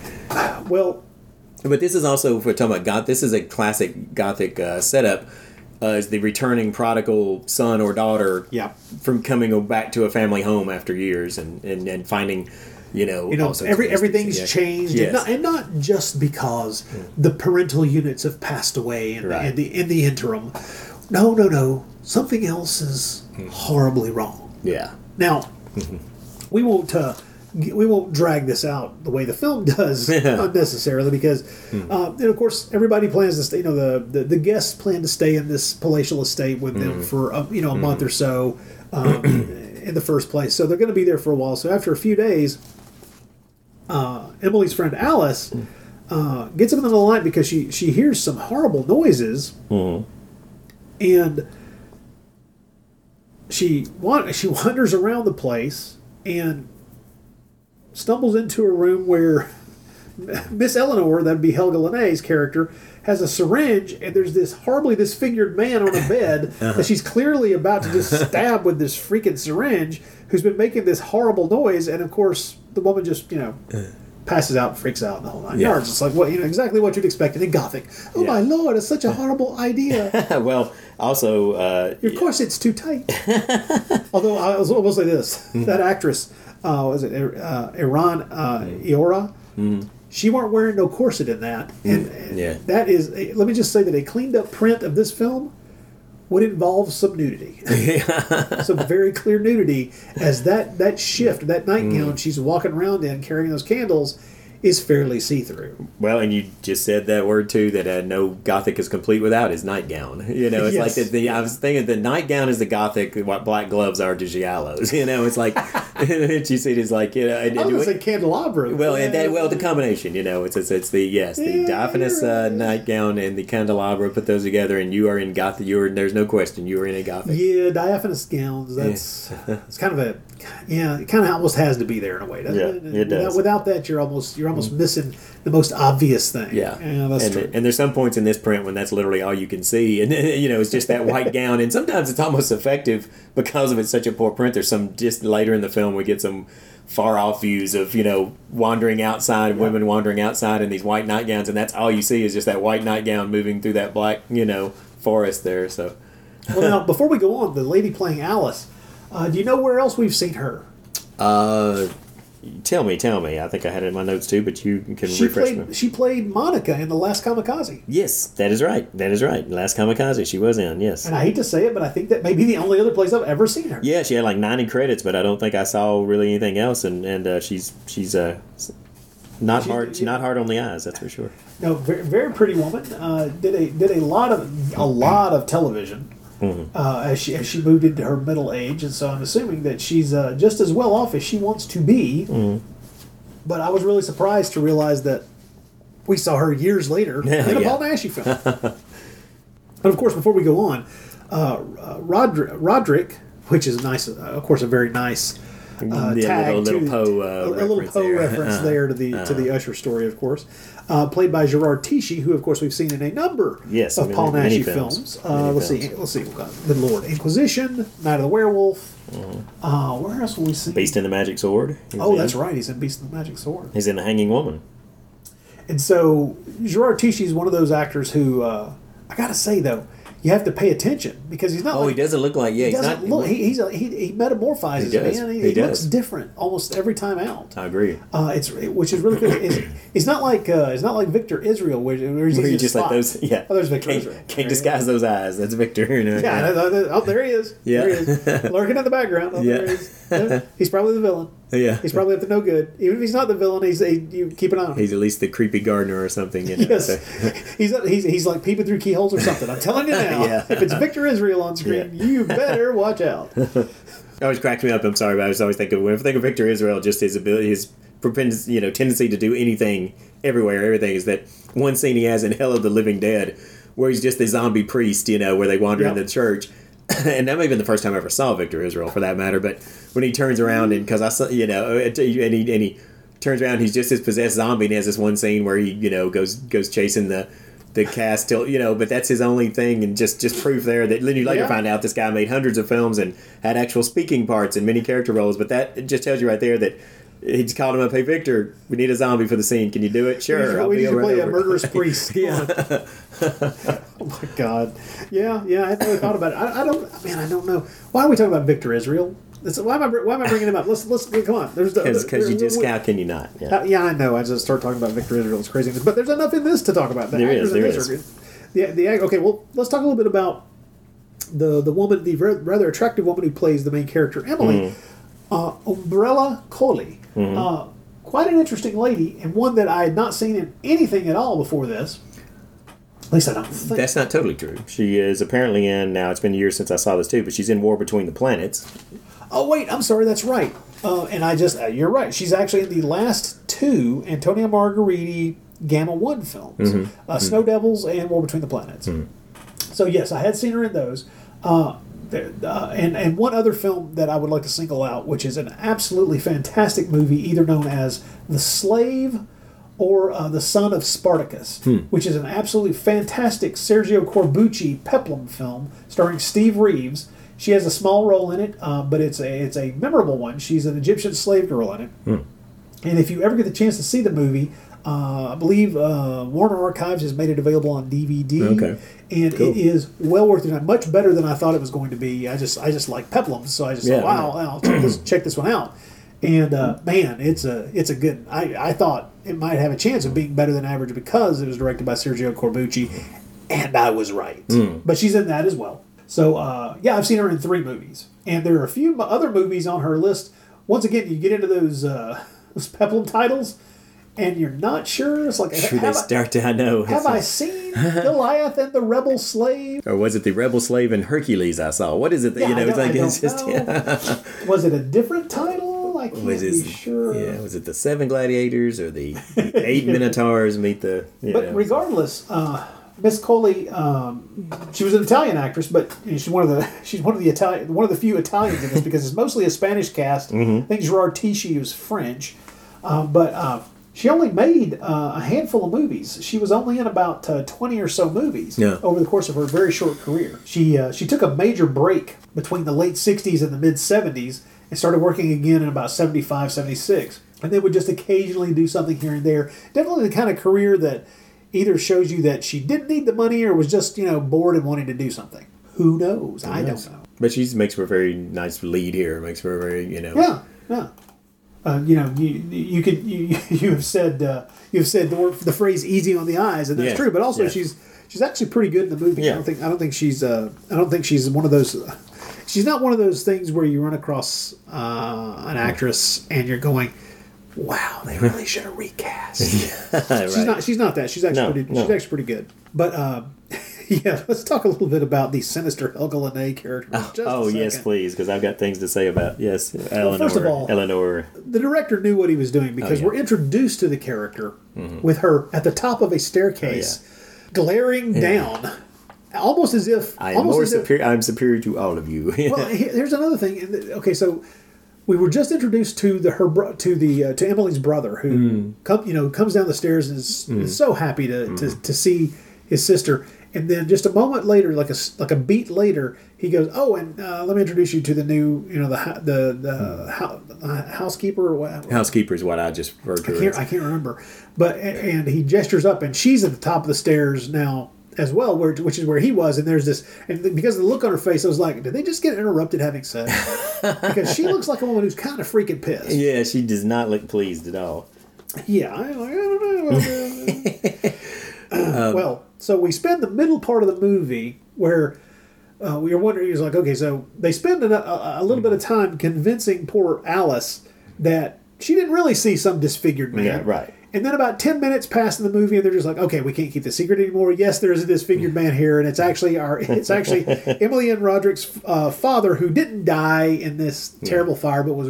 Well, But this is also for talking about goth. This is a classic gothic uh, setup. Uh, is the returning prodigal son or daughter Yeah. from coming back to a family home after years and, and, and finding, you know, you know, all sorts of every everything's Yeah. changed, Yes. and, not, and not just because the parental units have passed away in, Right. in the in the interim. No, no, no. Something else is horribly wrong. yeah. Now, we won't uh, we won't drag this out the way the film does unnecessarily because, uh, and of course, everybody plans to stay. You know, the, the the guests plan to stay in this palatial estate with them for uh, you know a month or so um, in the first place. So they're going to be there for a while. So after a few days, uh, Emily's friend Alice. Uh, gets up in the middle of the night because she, she hears some horrible noises, and she she wanders around the place and stumbles into a room where Miss Eleanor, that'd be Helga Liné's character, has a syringe, and there's this horribly disfigured man on a bed that she's clearly about to just stab with this freaking syringe, who's been making this horrible noise, and of course the woman just you know passes out, freaks out, and the whole nine Yeah. yards. It's like what you know exactly what you'd expect in Gothic. Oh Yeah. my lord, it's such a horrible idea. well, also, uh, Of course, it's too tight. Although I will will say this: Mm-hmm. that actress, uh, was it uh, Iran uh, Iora? She weren't wearing no corset in that, and, and Mm-hmm. Yeah. that is. Let me just say that a cleaned up print of this film would involve some nudity, some very clear nudity, as that that shift, that nightgown Mm. she's walking around in carrying those candles, is fairly see through. Well, and you just said that word too that uh, no Gothic is complete without his nightgown. You know, it's Yes. like the, the I was thinking the nightgown is the Gothic what black gloves are to giallos. You know, it's like you see it is like you know. And, I was and- going candelabra. well, and that, well, the combination, you know, it's it's, it's the yes, the Yeah, diaphanous uh, nightgown and the candelabra. Put those together, and you are in Gothic. You are there's no question. You are in a Gothic. Yeah, diaphanous gowns. That's it's kind of a yeah. It kind of almost has to be there in a way. Doesn't Yeah, it? it Without, does. Mm. without that, you're almost you're almost missing the most obvious thing. Yeah, yeah, that's and, true. and there's some points in this print when that's literally all you can see, and you know it's just that white gown, and sometimes it's almost effective because of it's such a poor print. There's some just later in the film we get some far off views of you know wandering outside, women wandering outside in these white nightgowns, and that's all you see is just that white nightgown moving through that black you know forest there. So well, now before we go on, the lady playing Alice. Uh, do you know where else we've seen her? uh, tell me, tell me. I think I had it in my notes too, but you can She refresh played me. she played Monica in the Last Kamikaze. Yes, that is right. That is right. Last Kamikaze, she was in. Yes. And I hate to say it, but I think that may be the only other place I've ever seen her. Yeah, she had like 90 credits, but I don't think I saw really anything else. And and uh, she's she's uh, not She- hard yeah. not hard on the eyes, that's for sure. No, very, very pretty woman. Uh, did a did a lot of a lot of television uh, as she as she moved into her middle age, and so I'm assuming that she's uh, just as well off as she wants to be. But I was really surprised to realize that we saw her years later in a Yeah. Paul Naschy film. and of course, before we go on, uh, uh, Roderick, Roderick, which is nice, uh, of course, a very nice. Uh, Yeah, tag little- little to- Poe, uh, a, a little Poe there. reference Uh-huh. there to the to the Usher story, of course, uh, played by Gerard Tichy, who of course we've seen in a number Yes, of many- Paul Naschy films. films. Uh, let's see, let's see, oh God, good Lord, Inquisition, Night of the Werewolf. Uh, where else will we see? Mm-hmm. Beast and the Magic Sword. Oh, in. that's right, he's in Beast and the Magic Sword. He's in The Hanging Woman. And so Gerard Tichy is one of those actors who uh, I gotta say though, you have to pay attention because he's not. Oh, like, he doesn't look like yeah. He He's not. look. He, he's a, he, he metamorphizes, He does. man. He, He he looks different almost every time out. I agree. Uh, it's which is really good. It's, it's not like uh, it's not like Victor Israel, where, where he's Where easy you just like those. Yeah. Oh, there's Victor Can't, Israel. can't There disguise those eyes. That's Victor. You know? Yeah, I know, I know. oh, there he is. Yeah. there he is, lurking in the background. Oh, there he is. Yeah. He's probably the villain. Yeah. He's probably up to no good. Even if he's not the villain, he's he, you keep an eye on him. He's at least the creepy gardener or something. You know, Yes, so- he's, he's he's like peeping through keyholes or something. I'm telling you now. Yeah. If it's Victor Israel on screen, Yeah. you better watch out. It always cracks me up. I'm sorry, but I just always think of when I think of Victor Israel, just his ability, his propensity, you know, tendency to do anything, everywhere, everything is that one scene he has in Hell of the Living Dead, where he's just the zombie priest, you know, where they wander Yeah. into the church. and that may have been the first time I ever saw Victor Israel, for that matter. But when he turns around and because I saw, you know, and he and he turns around, he's just this possessed zombie, and he has this one scene where he, you know, goes goes chasing the the cast till you know, but that's his only thing, and just just proof there that then you later Yeah. find out this guy made hundreds of films and had actual speaking parts and many character roles. But that just tells you right there that. He just called him up. Hey Victor, we need a zombie for the scene. Can you do it? Sure. we I'll need be to over play and a murderous priest. yeah. oh my God. Yeah, yeah. I hadn't really thought about it. I, I don't. Man, I don't know. Why are we talking about Victor Israel? This- why am I Why am I bringing him up? Let's let's come on. There's the- Because you just how can you not? Yeah. Uh, yeah, I know. I just start talking about Victor Israel. It's crazy, but there's enough in this to talk about. The There is, there is. are. The the okay. Well, let's talk a little bit about the the woman, the rather attractive woman who plays the main character, Emily, Mm-hmm. Uh, Ombretta Colli. Uh, quite an interesting lady, and one that I had not seen in anything at all before this. At least I don't think. That's not totally true. She is apparently in now. It's been years since I saw this too, but she's in War Between the Planets. Oh wait, I'm sorry. That's right. Uh, and I just uh, you're right. She's actually in the last two Antonio Margheriti Gamma One films, uh, Snow Devils and War Between the Planets. So yes, I had seen her in those. Uh, and and one other film that I would like to single out, which is an absolutely fantastic movie, either known as The Slave or uh, The Son of Spartacus, which is an absolutely fantastic Sergio Corbucci peplum film starring Steve Reeves. She has a small role in it, uh, but it's a it's a memorable one. She's an Egyptian slave girl in it. And if you ever get the chance to see the movie, uh, I believe uh, Warner Archives has made it available on DVD. Okay. And Cool. it is well worth it. Much better than I thought it was going to be. I just I just like peplums, so I just Yeah, thought, wow, I'll check this check this one out. And uh, man, it's a it's a good. I, I thought it might have a chance of being better than average because it was directed by Sergio Corbucci, and I was right. But she's in that as well. So uh, yeah, I've seen her in three movies, and there are a few other movies on her list. Once again, you get into those uh, those peplum titles, and you're not sure. It's like Sure, they have, I, start to I know. have I seen Goliath and the Rebel Slave? or was it the Rebel Slave and Hercules I saw? What is it that Yeah, you know? It's like it's just know. Was it a different title? I can't was be it sure. yeah? Was it the Seven Gladiators or the, the Eight Minotaurs meet the? But know, regardless, uh, Miss Colli, um, she was an Italian actress, but she's one of the she's one of the Italian one of the few Italians in this because it's mostly a Spanish cast. Mm-hmm. I think Gerard Tichy was French, uh, but uh, she only made uh, a handful of movies. She was only in about uh, twenty or so movies Yeah. over the course of her very short career. She uh, she took a major break between the late '60s and the mid '70s and started working again in about 75, 76. And then would just occasionally do something here and there. Definitely the kind of career that either shows you that she didn't need the money or was just, you know, bored and wanting to do something. Who knows? I don't know. But she makes for a very nice lead here. Makes for a very you know. Yeah, yeah. Uh, you know, you you could you you have said uh, you have said the, word, the phrase "easy on the eyes," and that's Yeah, true. But also, yeah. she's she's actually pretty good in the movie. I don't think I don't think she's uh, I don't think she's one of those. She's not one of those things where you run across uh, an actress and you're going, "Wow, they really should have recast." right. She's not. She's not that. She's actually No, pretty. no. She's actually pretty good. But uh, yeah, let's talk a little bit about the sinister Helga Liné character. just Oh yes, please, because I've got things to say about yes, Eleanor. first of all- Eleanor. the director knew what he was doing because Oh, yeah. Mm-hmm. we're introduced to the character with her at the top of a staircase, glaring down, almost as if I am more if- superior. I'm superior to all of you. well, here's another thing. Okay, so we were just introduced to the her bro- to the uh, to Emily's brother who Mm. come you know comes down the stairs and is, is so happy to, to Mm-hmm. to see his sister. And then just a moment later, like a like a beat later, he goes, "Oh, and uh, let me introduce you to the new, you know, the the the Mm. hou- uh, housekeeper or what, Housekeeper is what I just referred to. I can't. I can't remember, but and he gestures up, and she's at the top of the stairs now as well, where which is where he was. And there's this, and because of the look on her face, I was like, did they just get interrupted having sex? because she looks like a woman who's kind of freaking pissed. Yeah, she does not look pleased at all. Yeah, I, I don't know. about Um, well, so we spend the middle part of the movie where uh, we are wondering. He's like, okay, so they spend a, a, a little bit of time convincing poor Alice that she didn't really see some disfigured man. Yeah, right. And then about ten minutes pass in the movie, and they're just like, okay, we can't keep the secret anymore. Yes, there is a disfigured man here, and it's actually our, it's actually Emily and Roderick's uh, father who didn't die in this terrible fire, but was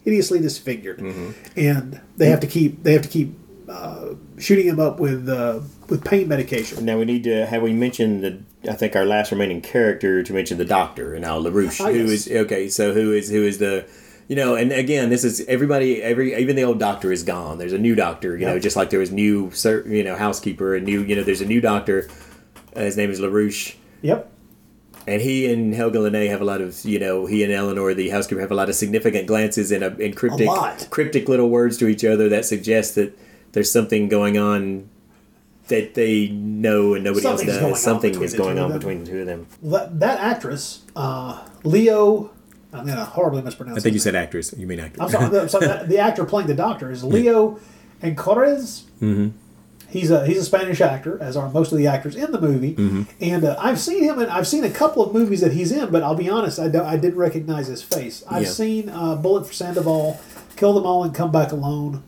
hideously disfigured, Mm-hmm. and they have to keep they have to keep uh, shooting him up with uh, with pain medication. Now we need to have we mentioned the I think our last remaining character to mention the doctor and now Larouche, Ah, who yes. is okay. So who is who is the you know, and again, this is everybody. Every even the old doctor is gone. There's a new doctor. You know, just like there was new, you know, housekeeper and new. You know, there's a new doctor. Uh, his name is Larouche. Yep. And he and Helga Liné have a lot of, you know, he and Eleanor, the housekeeper, have a lot of significant glances and, uh, and cryptic, lot. cryptic little words to each other that suggest that there's something going on that they know and nobody Something's else going does. Something is going on between the two of them. That, that actress, uh, Leo, I'm gonna horribly mispronounce. his name. said actress. You mean actor. I'm sorry. the, so the, the actor playing the doctor is Leo Encorez. Mm-hmm. He's a he's a Spanish actor, as are most of the actors in the movie. Mm-hmm. And uh, I've seen him, and I've seen a couple of movies that he's in. But I'll be honest, I don't, I didn't recognize his face. I've Yeah. seen uh, Bullet for Sandoval, Kill Them All, and Come Back Alone.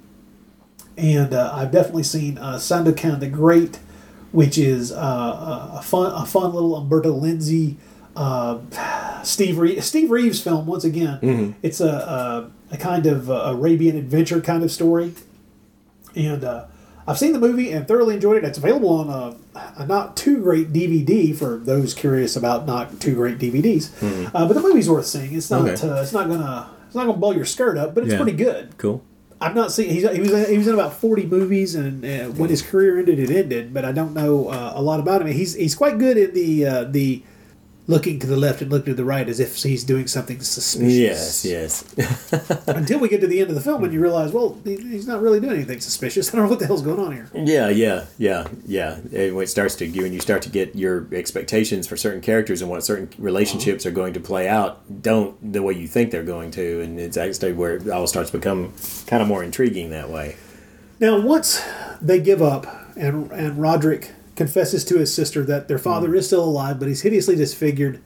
And uh, I've definitely seen uh, Sandokan the Great, which is uh, a- fun a fun little Umberto Lenzi. Uh, Steve Reeves, Steve Reeves film once again. It's a, a a kind of uh, Arabian adventure kind of story, and uh, I've seen the movie and thoroughly enjoyed it. It's available on a, a not too great DVD for those curious about not too great DVDs. Uh, but the movie's worth seeing. It's not Okay. uh, it's not gonna it's not gonna blow your skirt up, but it's Yeah. pretty good. Cool. I've not seen. He's, he was he was in about forty movies, and uh, when his career ended, it ended. But I don't know uh, a lot about him. He's he's quite good in the uh, the looking to the left and looking to the right as if he's doing something suspicious. Yes, yes. Until we get to the end of the film and you realize, well, he's not really doing anything suspicious. I don't know what the hell's going on here. Yeah, yeah, yeah, yeah. And when it starts to when you start to get your expectations for certain characters and what certain relationships are going to play out, don't the way you think they're going to, and it's actually where it all starts to become kind of more intriguing that way. Now, once they give up and and Roderick confesses to his sister that their father is still alive, but he's hideously disfigured.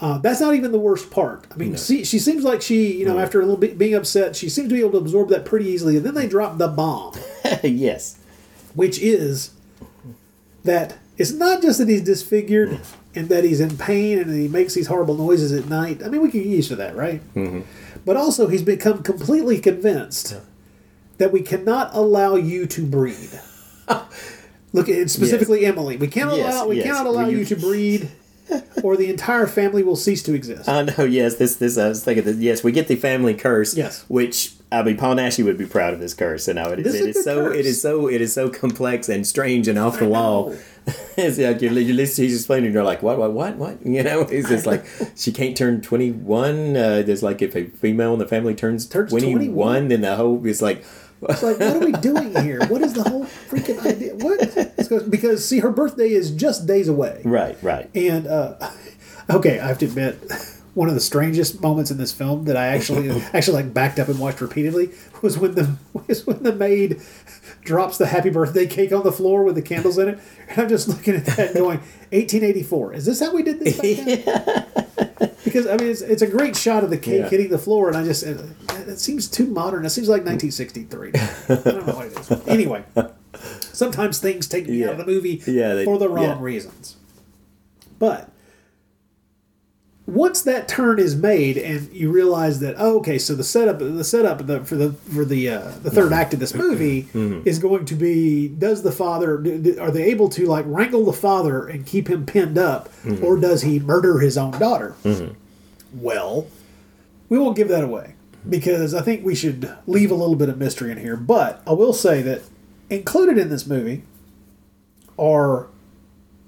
Uh, that's not even the worst part. I mean, see, she seems like she, you know, after a little bit being upset, she seems to be able to absorb that pretty easily. And then they drop the bomb, yes. which is that it's not just that he's disfigured and that he's in pain and he makes these horrible noises at night. I mean, we can get used to that, right? Mm-hmm. But also, he's become completely convinced that we cannot allow you to breed. Look, it's specifically Emily. We cannot Yes, allow. We yes. cannot allow you you- to breed, or the entire family will cease to exist. I know. Yes, this this I was thinking that. Yes, we get the family curse. Yes. which I mean, Paul Naschy would be proud of this curse, and it is. This It is is so. curse. It is so. It is so complex and strange and off the I wall. it's like you're, you're listening. He's explaining. You're like, what, what, what, what? You know, it's just like she can't turn 21. Uh, there's like if a female in the family turns, Turns 21, 21, then the whole is like. It's like, what are we doing here? What is the whole freaking idea? What? It's 'cause- because see, her birthday is just days away. Right, right. And uh, okay, I have to admit, one of the strangest moments in this film that I actually actually like backed up and watched repeatedly was when the was when the maid drops the happy birthday cake on the floor with the candles in it. And I'm just looking at that and going, 1884. Is this how we did this back then? Because I mean, it's, it's a great shot of the cake Yeah. hitting the floor, and I just it, it seems too modern. It seems like 1963. I don't know what it is. Anyway, sometimes things take me out of the movie Yeah, they- for the wrong yeah. reasons. But once that turn is made, and you realize that oh, okay, so the setup, the setup the, for the for the uh, the third mm-hmm. act of this movie mm-hmm. Mm-hmm. is going to be: does the father do- are they able to like wrangle the father and keep him pinned up, or does he murder his own daughter? Well, we won't give that away because I think we should leave a little bit of mystery in here. But I will say that included in this movie are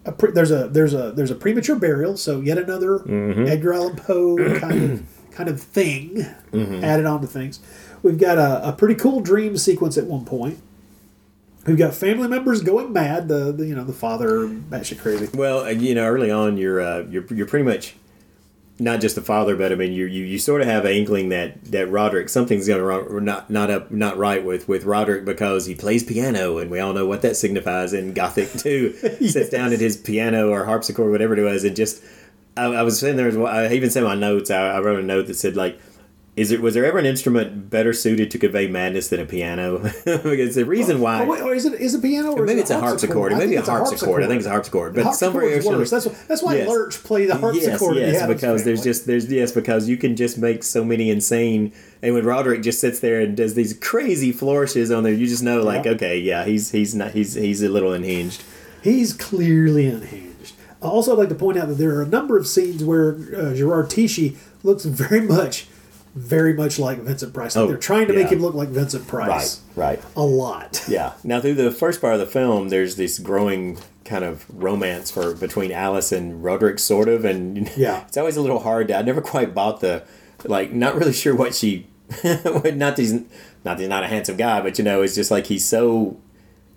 a pre- there's a there's a there's a premature burial, so yet another Edgar Allan Poe kind of kind of thing added on to things. We've got a, a pretty cool dream sequence at one point. We've got family members going mad. The, the you know the father batshit crazy. Well, uh, you know, early on, you're uh, you're you're pretty much not just the father, but I mean, you you, you sort of have an inkling that that Roderick something's going wrong, not not up not right with with Roderick because he plays piano, and we all know what that signifies in Gothic too. Sits down at his piano or harpsichord, whatever it was, and just I, I was sitting there. I even said my notes. I, I wrote a note that said like. Is it was there ever an instrument better suited to convey madness than a piano? because the reason why Oh, wait, or is it is a piano or maybe it's a harpsichord. Maybe a harpsichord. I think it's a harpsichord. But some variation. worse. That's that's why Yes. Lurch played the harpsichord. Yes, yes, because there's just there's yes because you can just make so many insane. And when Roderick just sits there and does these crazy flourishes on there, you just know like Yeah. okay, yeah, he's he's not he's he's a little unhinged. He's clearly unhinged. Also, I'd like to point out that there are a number of scenes where uh, Gerard Tichy looks very much, very much like Vincent Price. Like Oh, they're trying to make him look like Vincent Price. right. right. A lot. Yeah. Now through the first part of the film, there's this growing kind of romance for between Alice and Roderick, sort of, and Yeah. it's always a little hard. To, I never quite bought the like, not really sure what she, not these, not that he's not a handsome guy, but you know, it's just like he's so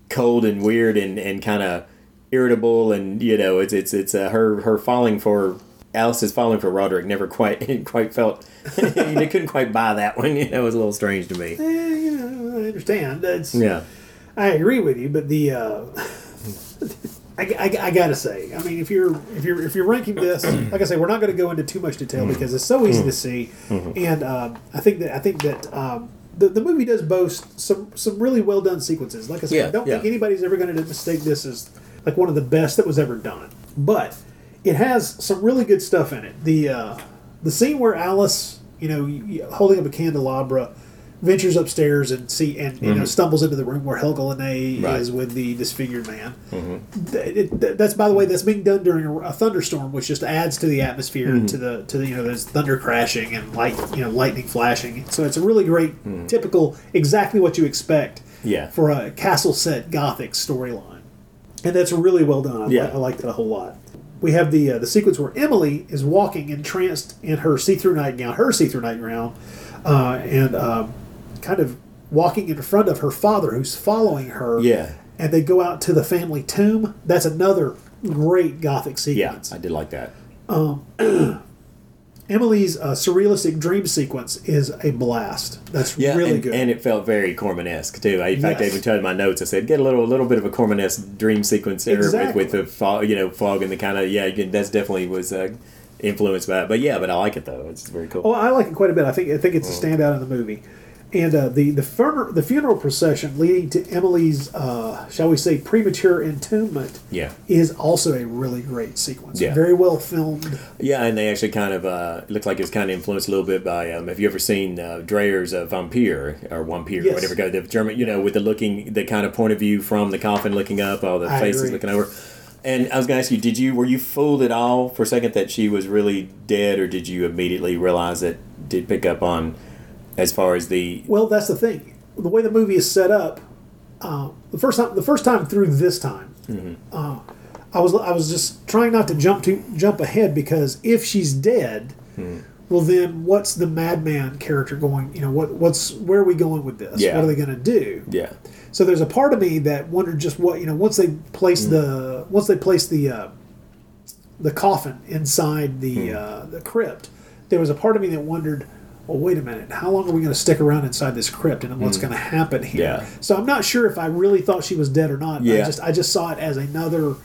cold and weird and and kind of irritable, and you know, it's it's it's uh, her her falling for. Alice is falling for Roderick. Never quite, quite felt. you couldn't quite buy that one. You know, it was a little strange to me. Eh, you know, I understand. It's, Yeah. I agree with you, but the uh, I, I, I gotta say, I mean, if you're if you're if you're ranking this, like I say, we're not going to go into too much detail because it's so easy to see, and um, I think that I think that um, the the movie does boast some some really well done sequences. Like I said, Yeah, I don't think anybody's ever going to mistake this as like one of the best that was ever done, but it has some really good stuff in it. The uh, the scene where Alice, you know, holding up a candelabra, ventures upstairs and see and you know mm-hmm. stumbles into the room where Helga Liné Right. is with the disfigured man. Mm-hmm. Th- it- th- that's by the way that's being done during a, a thunderstorm, which just adds to the atmosphere mm-hmm. to the to the you know there's thunder crashing and light you know lightning flashing. So it's a really great, typical, exactly what you expect Yeah. for a castle set gothic storyline, and that's really well done. I, Yeah. li- I like that a whole lot. We have the uh, the sequence where Emily is walking entranced in her see-through nightgown, her see-through nightgown, uh, and um, kind of walking in front of her father, who's following her. Yeah. And they go out to the family tomb. That's another great gothic sequence. Yeah. I did like that. Emily's uh, surrealistic dream sequence is a blast. That's Yeah, really and, good. and it felt very Corman-esque too. I, in fact, I Yes. even told my notes. I said get a little, a little bit of a Corman-esque dream sequence there Exactly. with, with the fog, you know, fog and the kind of yeah. That's definitely was uh, influenced by it. But yeah, but I like it though. It's very cool. Oh, I like it quite a bit. I think I think it's a Mm. standout in the movie. And uh, the the funeral the funeral procession leading to Emily's, uh, shall we say, premature entombment yeah, is also a really great sequence. Yeah. Very well filmed. yeah, and they actually kind of uh, looked like it was kind of influenced a little bit by. Um, have you ever seen uh, Dreyer's uh, Vampire or Vampire, Yes. whatever go the German, you know, with the looking, the kind of point of view from the coffin looking up, all the I faces agree. looking over. And I was going to ask you, did you were you fooled at all for a second that she was really dead, or did you immediately realize that did pick up on as far as the Well, that's the thing. The way the movie is set up, uh, the first time the first time through this time, Mm-hmm. uh, I was I was just trying not to jump to jump ahead because if she's dead, Hmm. well then what's the madman character going? You know what what's where are we going with this? Yeah. What are they going to do? yeah So there's a part of me that wondered just what you know once they place Hmm. the once they place the uh, the coffin inside the Hmm. uh, the crypt, there was a part of me that wondered, well, wait a minute, how long are we going to stick around inside this crypt, and what's hmm. going to happen here? Yeah. So I'm not sure if I really thought she was dead or not. I just I just saw it as another.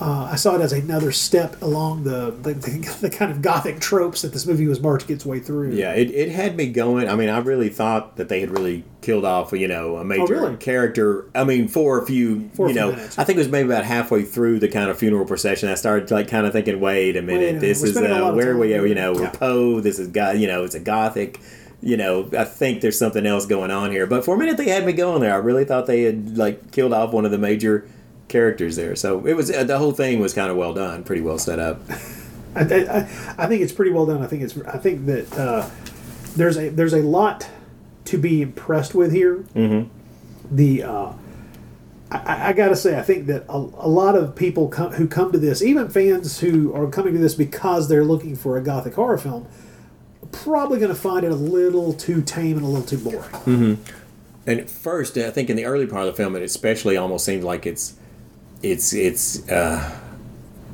Uh, I saw it as another step along the, the, the the kind of gothic tropes that this movie was marching its way through. yeah it, it had me going. I mean, I really thought that they had really killed off you know a major Oh, really? character. I mean, for a few For a you few know, minutes. I think it was maybe about halfway through the kind of funeral procession. I started like kind of thinking, wait a minute, Wait a this is a uh, where we are. You know, we're Yeah. Poe. This is guy. You know, it's a gothic. You know, I think there's something else going on here. But for a minute, they had me going there. I really thought they had like killed off one of the major characters there. So it was uh, the whole thing was kind of well done, pretty well set up. I, I, I think it's pretty well done. I think it's I think that uh, there's a there's a lot to be impressed with here. Mm-hmm. The uh, I, I got to say I think that a, a lot of people come, who come to this, even fans who are coming to this because they're looking for a gothic horror film, probably going to find it a little too tame and a little too boring. And at first, I think in the early part of the film, it especially almost seemed like it's it's it's uh,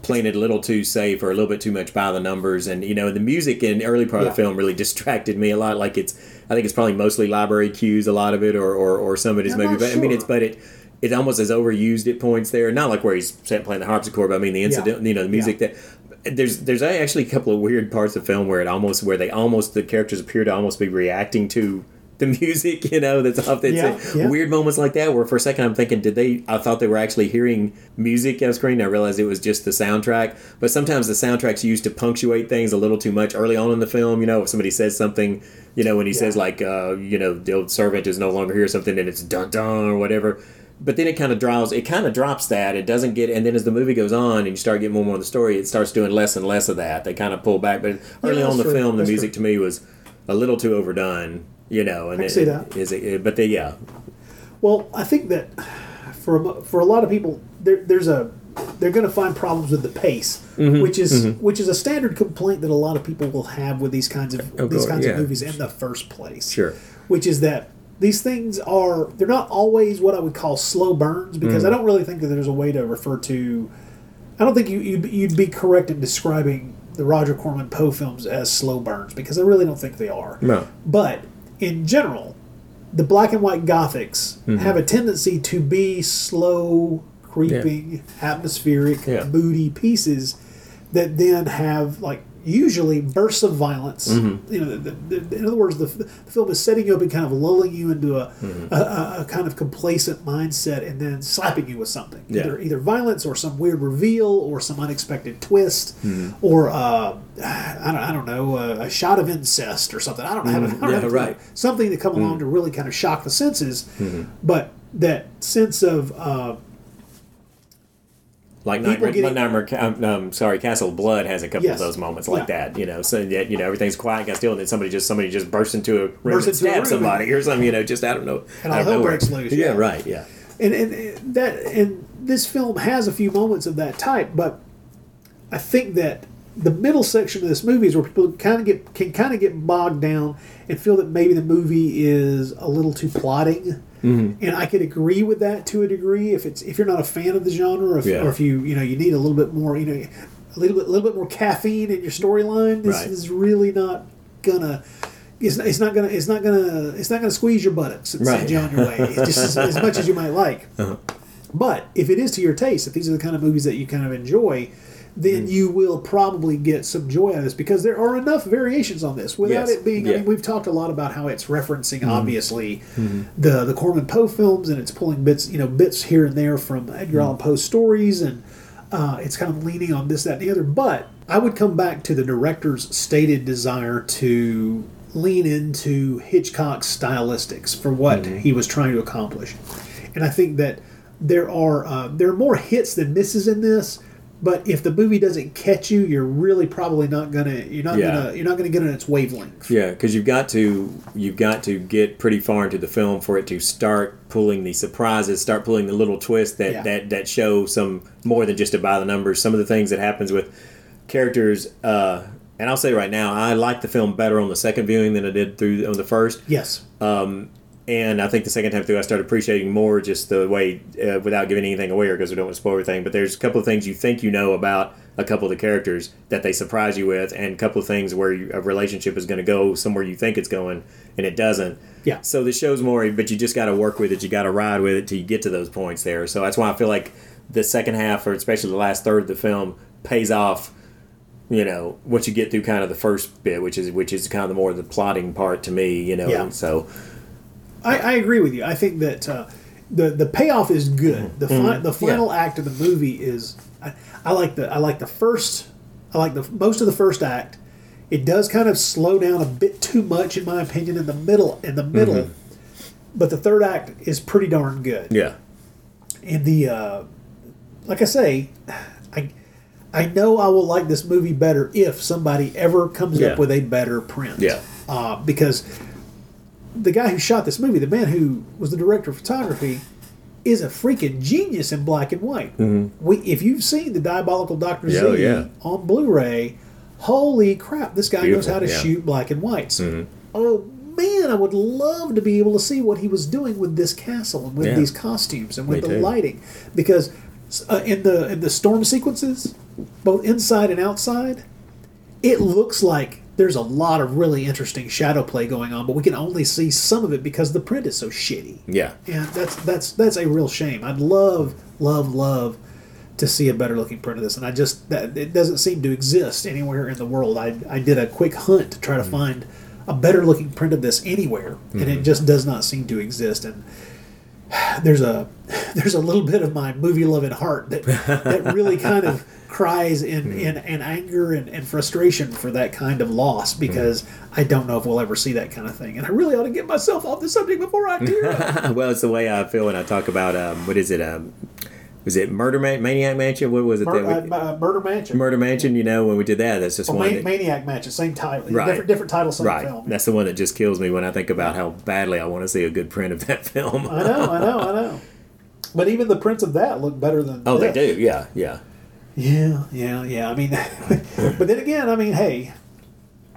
playing it a little too safe or a little bit too much by the numbers. And you know, the music in the early part of the film really distracted me a lot. Like it's, I think it's probably mostly library cues, a lot of it, or or, or some of it is maybe. But I mean, it's but it. It almost is overused at points there. Not like where he's playing the harpsichord, but I mean the incident, you know, the music that there's there's actually a couple of weird parts of the film where it almost where they almost the characters appear to almost be reacting to the music, you know, that's off. It's Yeah, yeah. weird moments like that where for a second I'm thinking, did they? I thought they were actually hearing music on screen. I realized it was just the soundtrack. But sometimes the soundtrack's used to punctuate things a little too much early on in the film. You know, if somebody says something, you know, when he says like, uh, you know, the old servant is no longer here, or something, and it's dun dun or whatever. But then it kind of draws, it kind of drops that. It doesn't get, and then as the movie goes on and you start getting more and more of the story, it starts doing less and less of that. They kind of pull back. But early that's on in the true. film, the That's music to me was a little too overdone. You know, and I it- see that. Is it, but they, yeah, Well, I think that for a, for a lot of people, there, there's a they're going to find problems with the pace, Mm-hmm. which is which is a standard complaint that a lot of people will have with these kinds of Of these kinds yeah. of movies in the first place. Sure. Which is that these things are they're not always what I would call slow burns because I Mm. don't really think that there's a way to refer to. I don't think you you'd, you'd be correct in describing the Roger Corman Poe films as slow burns because I really don't think they are. No. But in general, the black and white gothics Mm-hmm. have a tendency to be slow, creeping, atmospheric, Yeah. moody pieces that then have like usually bursts of violence. Mm-hmm. You know, the, the, in other words, the, the film is setting you up and kind of lulling you into a, Mm-hmm. a, a, kind of complacent mindset and then slapping you with something. Yeah. Either either violence or some weird reveal or some unexpected twist Mm-hmm. or uh, I don't I don't know a, a shot of incest or something. I don't have, I don't Mm-hmm. Yeah, right. something to come along to really kind of shock the senses. Mm-hmm. But that sense of uh, like Nightmare, getting- Nightmare um, um, sorry, Castle of Blood has a couple Yes. of those moments like Yeah. that, you know. So that you know everything's quiet, got still, and then somebody just somebody just bursts into a room Bursts and stabs somebody or something, you know. Just I don't know, And all hell breaks loose, Yeah, yeah. right, yeah, and, and and that and this film has a few moments of that type, but I think that the middle section of this movie is where people kind of get can kind of get bogged down and feel that maybe the movie is a little too plotting. Mm-hmm. And I could agree with that to a degree if it's if you're not a fan of the genre, or if, Yeah. or if you you know you need a little bit more you know a little bit a little bit more caffeine in your storyline. This Right. is really not gonna. It's, it's not gonna. It's not gonna. It's not gonna squeeze your buttocks and Right. send you on your way. Just as, as much as you might like. But if it is to your taste, if these are the kind of movies that you kind of enjoy, then mm. you will probably get some joy out of this because there are enough variations on this without Yes. it being. I mean, we've talked a lot about how it's referencing mm. obviously mm-hmm. the the Corman Poe films and it's pulling bits, you know, bits here and there from Edgar mm. Allan Poe stories and. Uh, it's kind of leaning on this, that, and the other. But I would come back to the director's stated desire to lean into Hitchcock's stylistics for what mm-hmm. he was trying to accomplish. And I think that there are uh, there are more hits than misses in this. But if the movie doesn't catch you, you're really probably not gonna you're not Yeah. gonna you're not gonna get on its wavelength. Yeah, because you've got to you've got to get pretty far into the film for it to start pulling the surprises, start pulling the little twists that Yeah. that that show some more than just a by the numbers. Some of the things that happens with characters, uh, and I'll say right now, I like the film better on the second viewing than I did through on the first. Yes. And I think the second time through, I started appreciating more just the way, uh, without giving anything away, because we don't want to spoil everything. But there's a couple of things you think you know about a couple of the characters that they surprise you with, and a couple of things where you, a relationship is going to go somewhere you think it's going, and it doesn't. Yeah. So the show's more, but you just got to work with it. You got to ride with it till you get to those points there. So that's why I feel like the second half, or especially the last third of the film, pays off. You know, once you get through kind of the first bit, which is which is kind of the more the plotting part to me. You know, Yeah. so I, I agree with you. I think that uh, the the payoff is good. The fi- the final act of the movie is I, I like the I like the first I like the most of the first act. It does kind of slow down a bit too much, in my opinion, in the middle. In the middle, but the third act is pretty darn good. yeah. And the uh, like I say, I I know I will like this movie better if somebody ever comes Yeah. up with a better print. Yeah. uh, because the guy who shot this movie, the man who was the director of photography, is a freaking genius in black and white. We, if you've seen the Diabolical Doctor Mm-hmm. Yeah, Z yeah. on Blu-ray, holy crap, this guy knows how to yeah. Mm-hmm. shoot black and whites. Oh man, I would love to be able to see what he was doing with this castle and with these costumes and with Me the too. lighting, because uh, in the in the storm sequences, both inside and outside, it looks like there's a lot of really interesting shadow play going on, but we can only see some of it because the print is so shitty. Yeah. And that's that's that's a real shame. I'd love, love, love to see a better looking print of this, and I just that it doesn't seem to exist anywhere in the world. I I did a quick hunt to try to mm. find a better looking print of this anywhere, and it mm. just does not seem to exist. And there's a there's a little bit of my movie loving heart that that really kind of cries in, in, in anger and, and frustration for that kind of loss because I don't know if we'll ever see that kind of thing. And I really ought to get myself off the subject before I do. well, it's the way I feel when I talk about um, what is it? Um, was it Murder Man- Maniac Mansion? What was it? Mur- that we- uh, uh, Murder Mansion. Murder Mansion. You know, when we did that, that's just Well, one. Man- that- Maniac Mansion, same title. Right. Different, different title, same right. film. That's the one that just kills me when I think about how badly I want to see a good print of that film. I know, I know, I know. But even the prints of that look better than oh, they do. Yeah, yeah. Yeah, yeah, yeah. I mean, but then again, I mean, hey,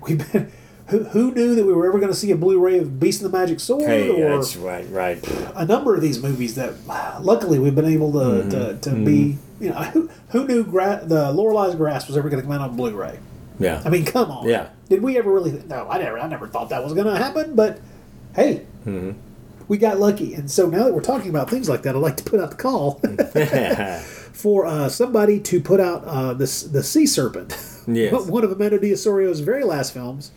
we've been. Who, who knew that we were ever going to see a Blu-ray of Beast and the Magic Sword Hey, or that's right, right. a number of these movies that, luckily, we've been able to Mm-hmm. to, to be. You know, who, who knew gra- the Lorelei's Grasp was ever going to come out on Blu-ray? Yeah. I mean, come on. Yeah. Did we ever really? No, I never. I never thought that was going to happen. But hey, Mm-hmm. we got lucky, and so now that we're talking about things like that, I'd like to put out the call for uh, somebody to put out uh, this the Sea Serpent, Yes. one of Amanda Diasorio's very last films,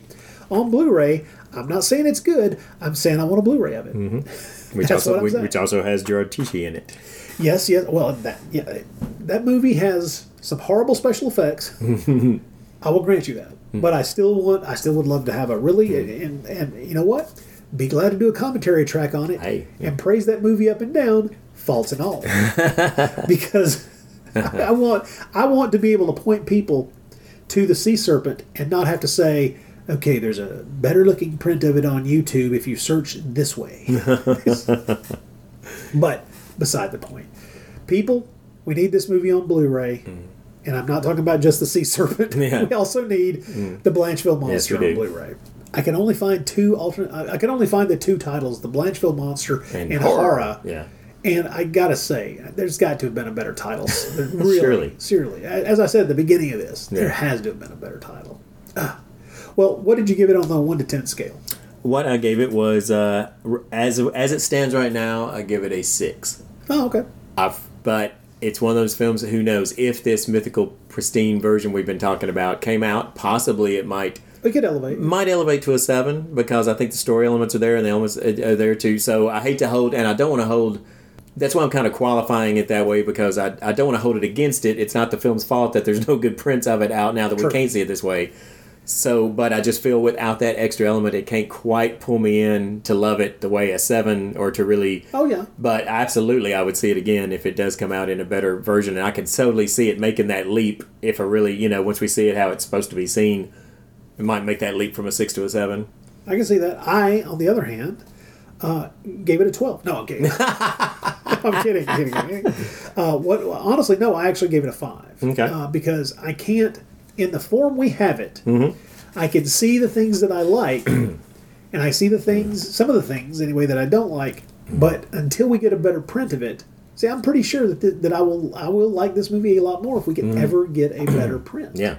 on Blu-ray. I'm not saying it's good. I'm saying I want a Blu-ray of it. Mm-hmm. which also which, which also has Gerard Tichy in it. Yes, yes. Well, that yeah, that movie has some horrible special effects. I will grant you that, hmm. but I still want. I still would love to have a really hmm. and and you know what? Be glad to do a commentary track on it Hey. and praise that movie up and down, faults and all, because I, I want I want to be able to point people to the Sea Serpent and not have to say. Okay, there's a better looking print of it on YouTube if you search this way. But beside the point, people, we need this movie on Blu-ray, and I'm not talking about just the sea serpent. Yeah. we also need the Blancheville Monster we on. Blu-ray. I can only find two alternate. I can only find the two titles: the Blancheville Monster and, And horror. horror, yeah. And I gotta say, there's got to have been a better title. really, Surely. seriously. As I said at the beginning of this, there has to have been a better title. Ah. Well, what did you give it on the one to ten scale? What I gave it was uh, as as it stands right now, I give it a six. Oh, okay. I've, but it's one of those films who knows if this mythical pristine version we've been talking about came out, possibly it might We could elevate. might elevate to a seven because I think the story elements are there and the elements are there too. So I hate to hold, and I don't want to hold. That's why I'm kind of qualifying it that way because I, I don't want to hold it against it. It's not the film's fault that there's no good prints of it out now that we can't see it this way. So, but I just feel without that extra element, it can't quite pull me in to love it the way a seven or to really Oh yeah. but absolutely, I would see it again if it does come out in a better version, and I can totally see it making that leap. If I really, you know, once we see it how it's supposed to be seen, it might make that leap from a six to a seven. I can see that. I, on the other hand, uh, gave it a twelve. No, I'm kidding. I'm kidding. kidding. Uh, what? Honestly, no. I actually gave it a five. Okay. Uh, because I can't, in the form we have it, Mm-hmm. I can see the things that I like, and I see the things, some of the things anyway, that I don't like. But until we get a better print of it, see, I'm pretty sure that th- that I will I will like this movie a lot more if we can ever get a better print. Mm-hmm. Yeah,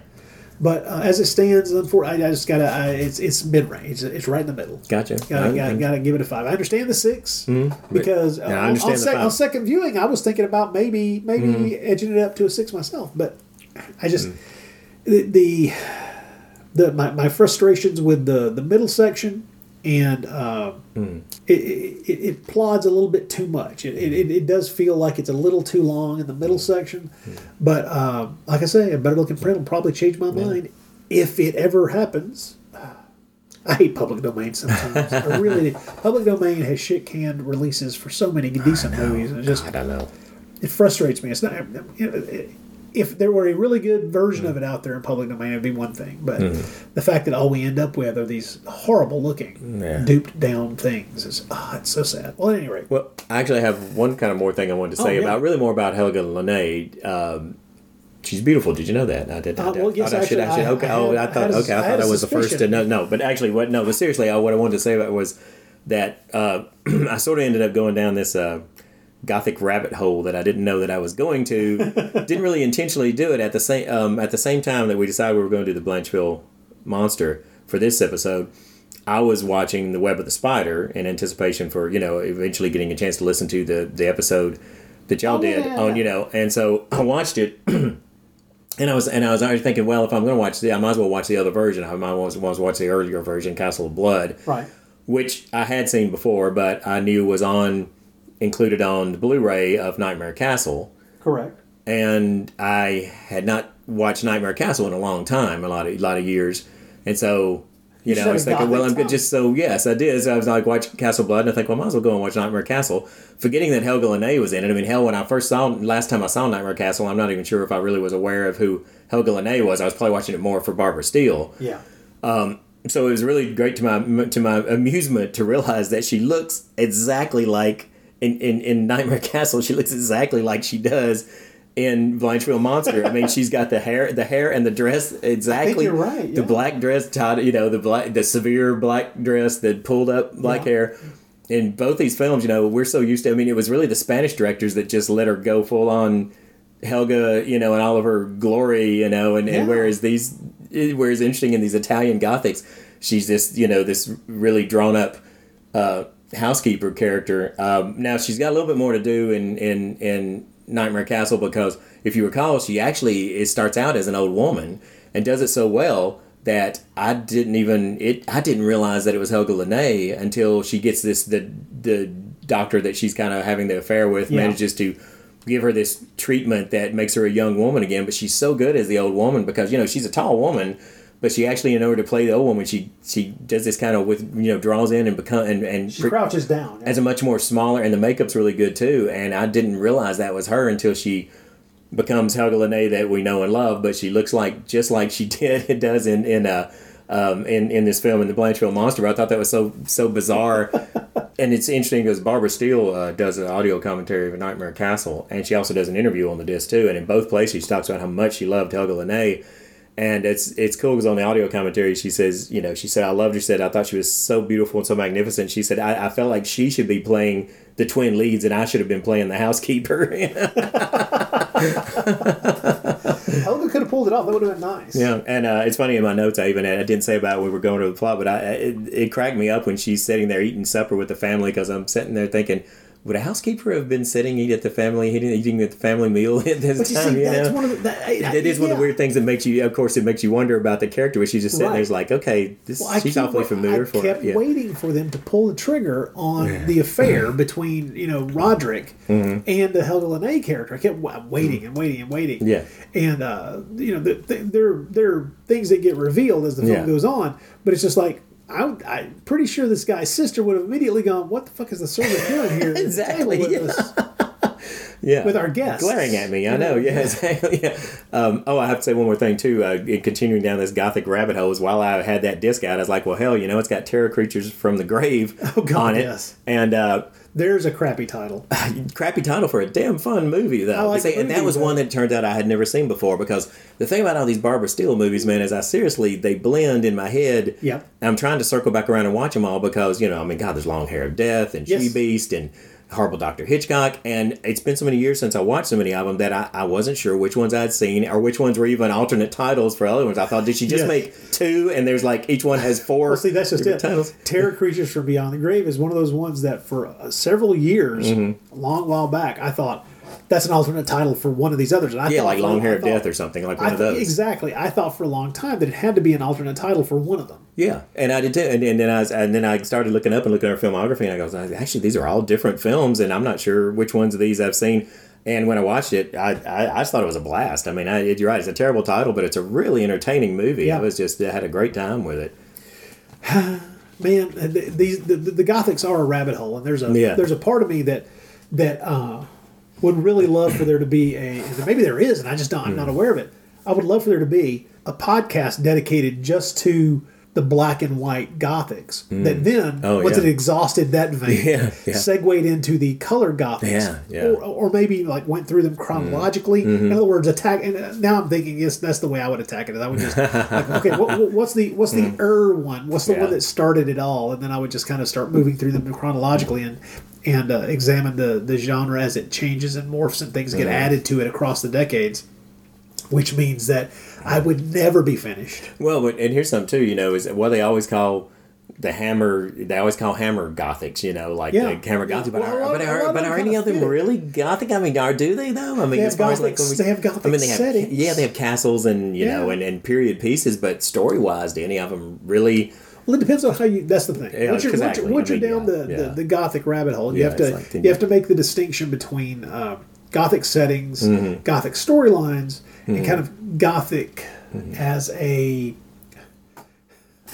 But uh, as it stands, unfortunately, I just gotta. I, it's it's mid range. It's right in the middle. gotcha. Gotta, I- gotta, gotta give it a five. I understand the 6 because uh, I on- understand on, sec- on second viewing, I was thinking about maybe maybe edging it up to a six myself. But I just the, the the my, my frustrations with the the middle section and uh, it, it, it plods a little bit too much. It, it, it does feel like it's a little too long in the middle section. But um, like I say, a better looking print will probably change my mind if it ever happens. I hate public domain sometimes. I really. Public domain has shit canned releases for so many decent movies. It just I don't know. it frustrates me. It's not. You know, if there were a really good version of it out there in public domain, it'd be one thing. But the fact that all we end up with are these horrible looking, Yeah. duped down things is ah, it's so sad. Well, at any rate, Well, I actually have one kind of more thing I wanted to Oh, say yeah. about really more about Helga Liné. Um, she's beautiful. Did you know that? I did. Uh, not well, yes, I should, actually, I should, I- okay. I oh, had- I I thought. had a- okay, I I thought I was the first to know. No, but actually, what? No, but seriously, uh, what I wanted to say about was that uh, I sort of ended up going down this. Uh, gothic rabbit hole that I didn't know that I was going to. didn't really intentionally do it at the same um, at the same time that we decided we were going to do the Blancheville monster for this episode. I was watching the Web of the Spider in anticipation for you know eventually getting a chance to listen to the the episode that y'all Oh, did yeah, on you know, and so I watched it. And I was and I was already thinking, well, if I'm going to watch the, I might as well watch the other version. I might as well watch the earlier version, Castle of Blood right? which I had seen before, but I knew was on included on the Blu-ray of Nightmare Castle, Correct. and I had not watched Nightmare Castle in a long time, a lot of a lot of years, and so. You You know, I was thinking, well, I'm time. Just so, yes, I did. So I was like, watch Castle Blood, and I think, well, I might as well go and watch Nightmare Castle. Forgetting that Helga Liné was in it. I mean, hell, when I first saw, last time I saw Nightmare Castle, I'm not even sure if I really was aware of who Helga Liné was. I was probably watching it more for Barbara Steele Yeah. Um, so it was really great to my to my amusement to realize that she looks exactly like in, in, in Nightmare Castle. She looks exactly like she does in Blancheville Monster. I mean, she's got the hair, the hair and the dress exactly. you're right, The yeah. black dress tied, you know, the black, the severe black dress, the pulled up black Yeah. hair. In both these films, you know, we're so used to. I mean, it was really the Spanish directors that just let her go full on Helga, you know, and all of her glory, you know, and, Yeah. and whereas these, whereas interesting in these Italian Gothics, she's this, you know, this really drawn up uh, housekeeper character. Um, now she's got a little bit more to do in in in Nightmare Castle because if you recall, she actually it starts out as an old woman and does it so well that I didn't even it I didn't realize that it was Helga Liné until she gets this the the doctor that she's kind of having the affair with Yeah. manages to give her this treatment that makes her a young woman again but she's so good as the old woman because you know she's a tall woman but she actually in order to play the old woman she she does this kind of with you know draws in and become and, and She crouches down. as a much more smaller and the makeup's really good too and i didn't realize that was her until she becomes helga Liné that we know and love but she looks like just like she did it does in in uh um, in, in this film in the Blancheville Monster, I thought that was so so bizarre. and it's interesting because Barbara Steele uh, does an audio commentary of A Nightmare Castle, and she also does an interview on the disc too. And in both places, she talks about how much she loved Helga Liné. And it's it's cool because on the audio commentary, she says, you know, she said, I loved her. She said, I thought she was so beautiful and so magnificent. She said, I, I felt like she should be playing the twin leads and I should have been playing the housekeeper. Helga could have pulled it off. That would have been nice. Yeah, and uh, it's funny in my notes. I even I didn't say about it when we were going to the plot, but I it, it cracked me up when she's sitting there eating supper with the family because I'm sitting there thinking, would a housekeeper have been sitting eating at the family eating, eating at the family meal at this But you time? see, you that's know? one of the. That, it is one of the weird things that makes you. Of course, it makes you wonder about the character. Where she's just sitting Right. there, it's like, okay, this Well, I she's keep awfully familiar I for kept it. Yeah. waiting for them to pull the trigger on the affair between you know Roderick Mhm. and the Helga Liné character. I kept waiting and waiting and waiting. Yeah. and uh, you know the, the, there there are things that get revealed as the film Yeah. goes on, but it's just like. I, I'm pretty sure this guy's sister would have immediately gone, "What the fuck is the servant doing here?" Exactly, with yeah. us?" yeah. with our guests. glaring at me. I know. know, Yeah, yeah. exactly. Yeah. Um, oh, I have to say one more thing too. Uh, in continuing down this gothic rabbit hole, is while I had that disc out, I was like, well, hell, you know, it's got terror creatures from the grave Oh, God, on it, yes. and. Uh, There's a crappy title. crappy title for a damn fun movie though. I like See, and that was but- one that turned out I had never seen before because the thing about all these Barbara Steele movies, man, is I seriously they blend in my head. Yep. I'm trying to circle back around and watch them all because you know I mean God, there's Long Hair of Death and Yes. She Beast and Horrible Doctor Hitchcock, and it's been so many years since I watched so many of them that I, I wasn't sure which ones I'd seen or which ones were even alternate titles for other ones. I thought, did she just Yes. make two and there's like each one has four? Well, see, that's just it. titles. Terror Creatures from Beyond the Grave is one of those ones that for uh, several years, Mm-hmm. a long while back, I thought that's an alternate title for one of these others. And I Yeah, thought like Long Hair of Death or something like one of those. Exactly. I thought for a long time that it had to be an alternate title for one of them. Yeah, and I did too. And, and then I was, and then I started looking up and looking at our filmography, and I goes, actually, these are all different films, and I'm not sure which ones of these I've seen. And when I watched it, I, I, I just thought it was a blast. I mean, I, you're right; it's a terrible title, but it's a really entertaining movie. Yeah. I was just I had a great time with it. Man, th- these the, the, the Gothics are a rabbit hole, and there's a Yeah. there's a part of me that that uh, would really love for there to be a maybe there is, and I just don't, I'm Hmm. not aware of it. I would love for there to be a podcast dedicated just to the black and white Gothics. That then, Oh, once yeah. it exhausted that vein, Yeah, yeah. segued into the color Gothics, Yeah, yeah. Or, or maybe like went through them chronologically. In other words, attack. And uh, now I'm thinking, yes, that's the way I would attack it. I would just like, okay, what, what- what's the what's the er one? What's the one that started it all? And then I would just kind of start moving through them chronologically and and uh, examine the the genre as it changes and morphs and things get added to it across the decades. Which means that I would never be finished. Well, but and here's something too. You know, is what they always call the hammer. They always call hammer gothics. You know, like Yeah. the hammer gothic. But Well, are, but are, but are any of them kinda fit it. really gothic? I mean, are do they though? I mean, as far as like when we- they have gothic I mean, they have settings. yeah, they have castles and you know and, and period pieces. But story wise, do any of them really? Well, it depends on how you. That's the thing. Yeah, once you're, exactly. once you're down yeah, the, yeah. the, the gothic rabbit hole, you have to like you have to make the distinction between uh, gothic settings, Mm-hmm. gothic storylines, and kind of gothic Mm-hmm. as a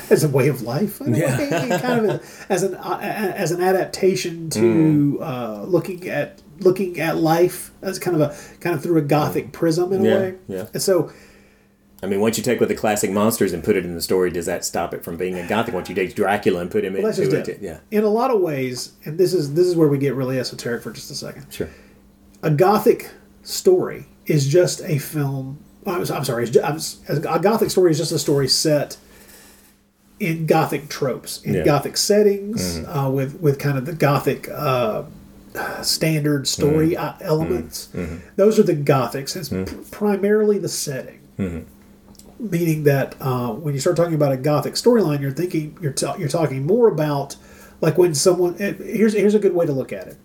as a way of life. I mean, Yeah. kind of a, as an uh, as an adaptation to Mm. uh, looking at looking at life as kind of a kind of through a gothic prism in a. Way. yeah. And so I mean, once you take with the classic monsters and put it in the story, does that stop it from being a gothic? Once you take Dracula and put him well, that's into just it, it. yeah, In a lot of ways, and this is this is where we get really esoteric for just a second. sure. a gothic story is just a film. I'm, I'm sorry, it's ju- I'm s- a gothic story is just a story set in gothic tropes, in Yeah. gothic settings, uh, with with kind of the gothic uh, standard story uh, elements. Those are the gothics. It's pr- primarily the setting. Meaning that uh, when you start talking about a gothic storyline, you're thinking you're ta- you're talking more about like when someone. eh, Here's here's a good way to look at it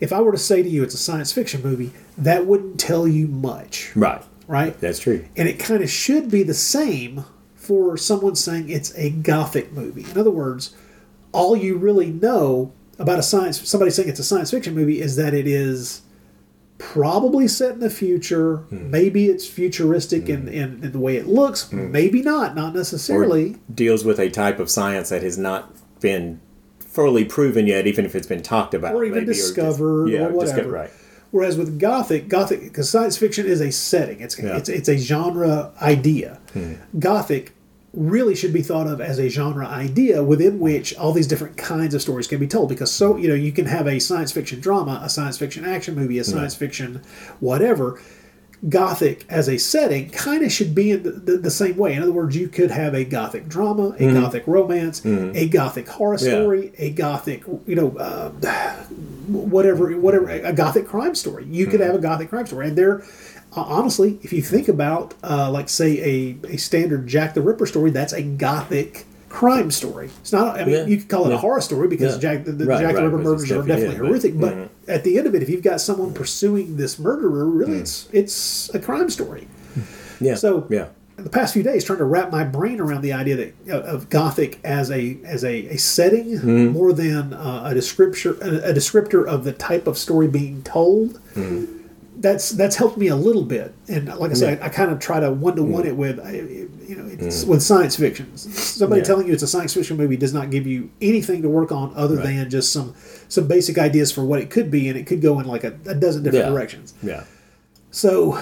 if I were to say to you it's a science fiction movie, that wouldn't tell you much, Right, right? that's true. And it kind of should be the same for someone saying it's a gothic movie. In other words, all you really know about a science somebody saying it's a science fiction movie is that it is probably set in the future. Hmm. Maybe it's futuristic in, in, in the way it looks. Maybe not. Not necessarily. deals with a type of science that has not been fully proven yet, even if it's been talked about, Or even maybe, discovered yeah, or just get whatever. right. Whereas with Gothic, Gothic, because science fiction is a setting, it's Yeah. Hmm. it's it's a genre idea. Gothic really should be thought of as a genre idea within which all these different kinds of stories can be told. Because so you know you can have a science fiction drama a science fiction action movie a science fiction whatever. Gothic as a setting kind of should be in the, the, the same way. In other words you could have a gothic drama a mm-hmm. gothic romance mm-hmm. a gothic horror Yeah. story a gothic you know uh, whatever whatever a gothic crime story. You could mm-hmm. have a gothic crime story. And there honestly if you think about uh, like say a, a standard jack the ripper story that's a gothic crime story it's not i mean Yeah. you could call it a horror story because Yeah. jack the, the Right, jack the right, ripper murders are definitely definitely it, but- horrific but Mhm. at the end of it if you've got someone pursuing this murderer really it's it's a crime story Yeah. So- yeah. the past few days trying to wrap my brain around the idea that uh, of gothic as a as a, a setting Mm-hmm. more than uh, a descriptor a, a descriptor of the type of story being told Mm-hmm. That's that's helped me a little bit and like i said I, I kind of try to one-to-one Mm. it with I- you know it's with science fiction somebody Yeah. telling you it's a science fiction movie does not give you anything to work on other Right. than just some some basic ideas for what it could be and it could go in like a, a dozen different Yeah. directions Yeah. so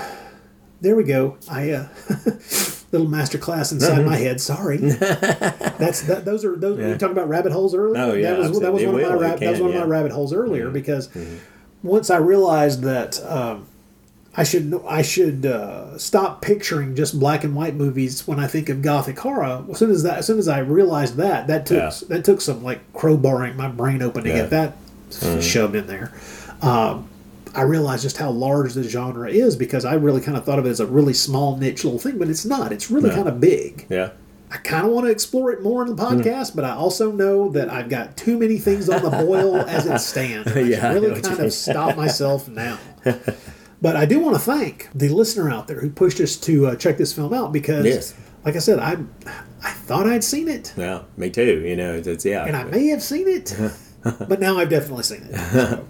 there we go. I uh, little master class inside my head. Sorry, that's that. Those are those. We were talking about rabbit holes earlier. Oh, yeah, that was that was one of my will, it rab- that was one of yeah. Mm-hmm. my rabbit holes earlier because once I realized that um, I should I should uh, stop picturing just black and white movies when I think of gothic horror. As soon as that, as soon as I realized that, that took Yeah. that took some like crowbarring my brain open to Yeah. Get that shoved in there. Um, I realized just how large the genre is because I really kind of thought of it as a really small niche little thing, but it's not. It's really kind of big. Yeah. I kind of want to explore it more in the Hmm. podcast, but I also know that I've got too many things on the boil as it stands. I Yeah, really you kind of stop myself now. But I do want to thank the listener out there who pushed us to uh, check this film out because, Yes. like I said, I I thought I'd seen it, Yeah. Me too. You know, it's, it's yeah. and I may have seen it, but now I've definitely seen it. So,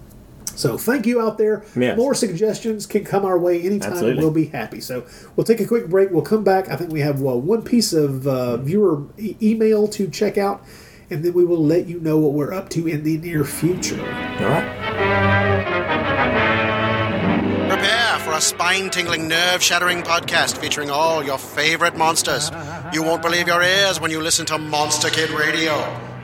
so thank you out there. Yes. More suggestions can come our way anytime. and Absolutely. We'll be happy. So we'll take a quick break. We'll come back. I think we have uh, one piece of uh, viewer e- email to check out, and then we will let you know what we're up to in the near future. All right. Prepare for a spine tingling, nerve shattering podcast featuring all your favorite monsters. You won't believe your ears when you listen to Monster Kid Radio.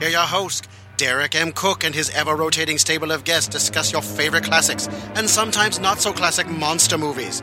Hear your host, Derek M. Koch, and his ever rotating stable of guests discuss your favorite classics and sometimes not so classic monster movies.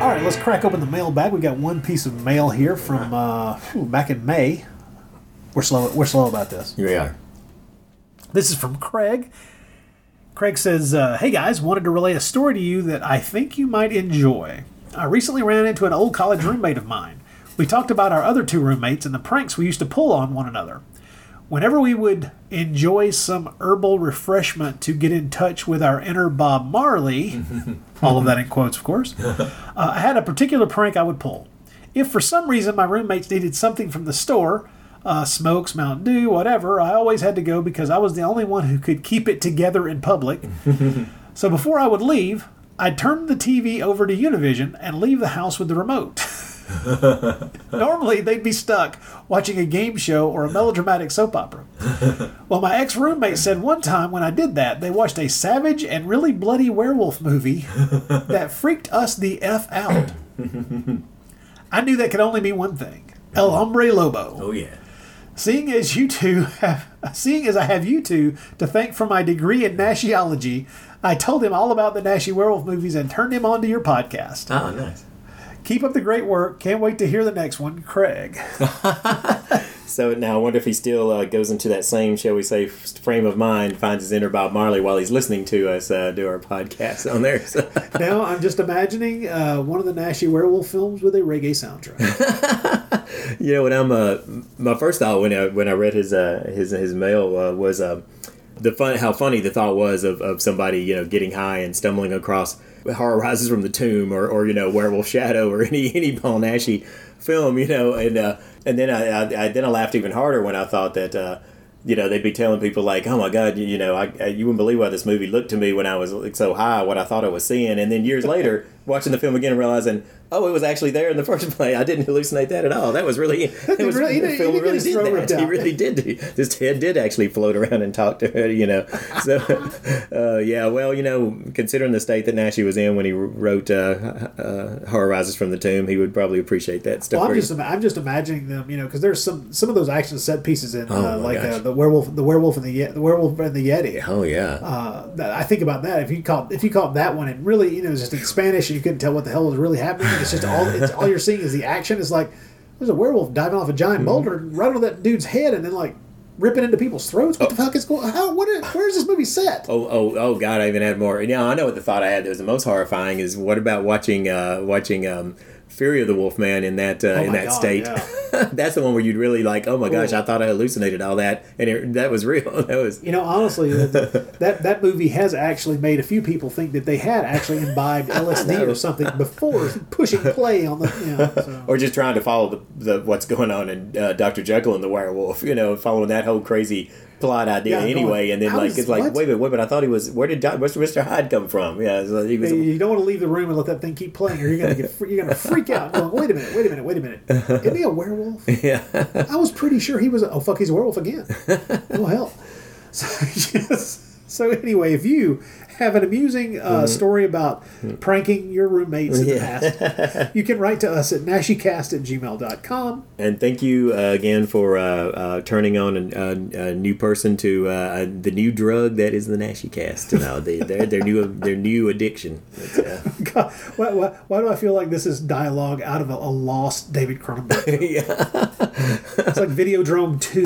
All right, let's crack open the mailbag. We got one piece of mail here from uh, whew, back in May. We're slow. We're slow about this. Here we are. This is from Craig. Craig says, uh, Hey guys, wanted to relay a story to you that I think you might enjoy. I recently ran into an old college roommate of mine. We talked about our other two roommates and the pranks we used to pull on one another. Whenever we would enjoy some herbal refreshment to get in touch with our inner Bob Marley, all of that in quotes, of course, uh, I had a particular prank I would pull. If for some reason my roommates needed something from the store, uh, smokes, Mountain Dew, whatever, I always had to go because I was the only one who could keep it together in public. so before I would leave, I'd turn the TV over to Univision and leave the house with the remote. Normally, they'd be stuck watching a game show or a melodramatic soap opera. Well, my ex roommate said one time when I did that, they watched a savage and really bloody werewolf movie that freaked us the F out. I knew that could only mean one thing El Hombre Lobo. Oh yeah. Seeing as you two have, seeing as I have you two to thank for my degree in Naschyology, I told him all about the Naschy werewolf movies and turned him on to your podcast. Oh, nice. Keep up the great work. Can't wait to hear the next one, Craig. So now I wonder if he still uh, goes into that same, shall we say, frame of mind, finds his inner Bob Marley while he's listening to us uh, do our podcast on there. So, now I'm just imagining uh, one of the Naschy werewolf films with a reggae soundtrack. you know, when I'm uh, my first thought when I when I read his uh, his his mail uh, was the fun how funny the thought was of, of somebody you know getting high and stumbling across Horror Rises from the Tomb or, or you know Werewolf Shadow or any any Paul Naschy film, you know, and uh, and then I, I, I then I laughed even harder when I thought that. Uh, you know, they'd be telling people like, "Oh my God, you, you know, I, I, you wouldn't believe how this movie looked to me when I was like, so high, what I thought I was seeing." And then years later, watching the film again and realizing, "Oh, it was actually there in the first place. I didn't hallucinate that at all. That was really, it was, really- he the film really did that. He really did. This head did actually float around and talk to her. You know, so uh, yeah. Well, you know, considering the state that Naschy was in when he wrote uh, uh, Horror Rises from the Tomb, he would probably appreciate that stuff. Well, I'm just I'm just imagining them, you know, because there's some some of those action set pieces in, Oh, uh, my like uh, the werewolf, the werewolf and the the werewolf and the Yeti. oh yeah. Uh, I think about that. If you caught if you caught that one and really, you know, it's just in Spanish and you couldn't tell what the hell was really happening. It's just all it's all you're seeing is the action. It's like there's a werewolf diving off a giant boulder right on that dude's head and then like ripping into people's throats. What the fuck is going? How? What? Is, where is this movie set? Oh, oh, oh! God, I even had more. Yeah, I know what the thought I had that was the most horrifying is what about watching, uh, watching um, Fury of the Wolfman in that uh, Oh in that God, state. yeah. That's the one where you'd really like. Oh my gosh, Ooh. I thought I hallucinated all that, and it, that was real. That was. You know, honestly, that, that that movie has actually made a few people think that they had actually imbibed LSD or something before pushing play on the. You know, so. Or just trying to follow the, the what's going on in uh, Doctor Jekyll and the Werewolf, you know, following that whole crazy plot idea Yeah, going, anyway, and then like is- it's like, what? wait a minute, wait a minute, I thought he was. Where did where's Mr. Hyde come from? Yeah, so he was. You don't want to leave the room and let that thing keep playing, or you're gonna get you're gonna freak out. Going, wait a minute, wait a minute, wait a minute. Isn't he a werewolf? Yeah. I was pretty sure he was. A, oh fuck, he's a werewolf again. Oh hell. So yes. So anyway, if you have an amusing uh, story about pranking your roommates in the past, you can write to us at naschycast at gmail.com. And thank you uh, again for uh, uh, turning on a, a, a new person to uh, the new drug that is the Naschy Cast. You they, their their new their new addiction. Uh, God, why, why, why do I feel like this is dialogue out of a, a lost David Cronenberg? yeah. It's like Videodrome 2,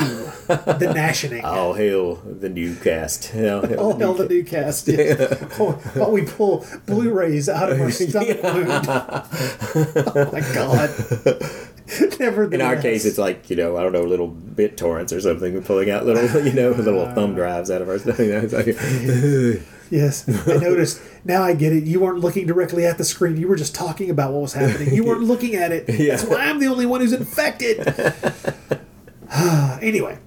The Nashing. oh hell, the new cast. You know, Oh hell, the new cast. Yes. Oh, while we pull Blu-rays out of our stomach oh my god. Never. in our case, it's like you know, I don't know, little bit torrents or something. We're pulling out little, you know, little thumb drives out of our stuff. You know, like, Yes, I noticed. Now I get it. You weren't looking directly at the screen. You were just talking about what was happening. You weren't looking at it. Yeah. That's why I'm the only one who's infected. anyway,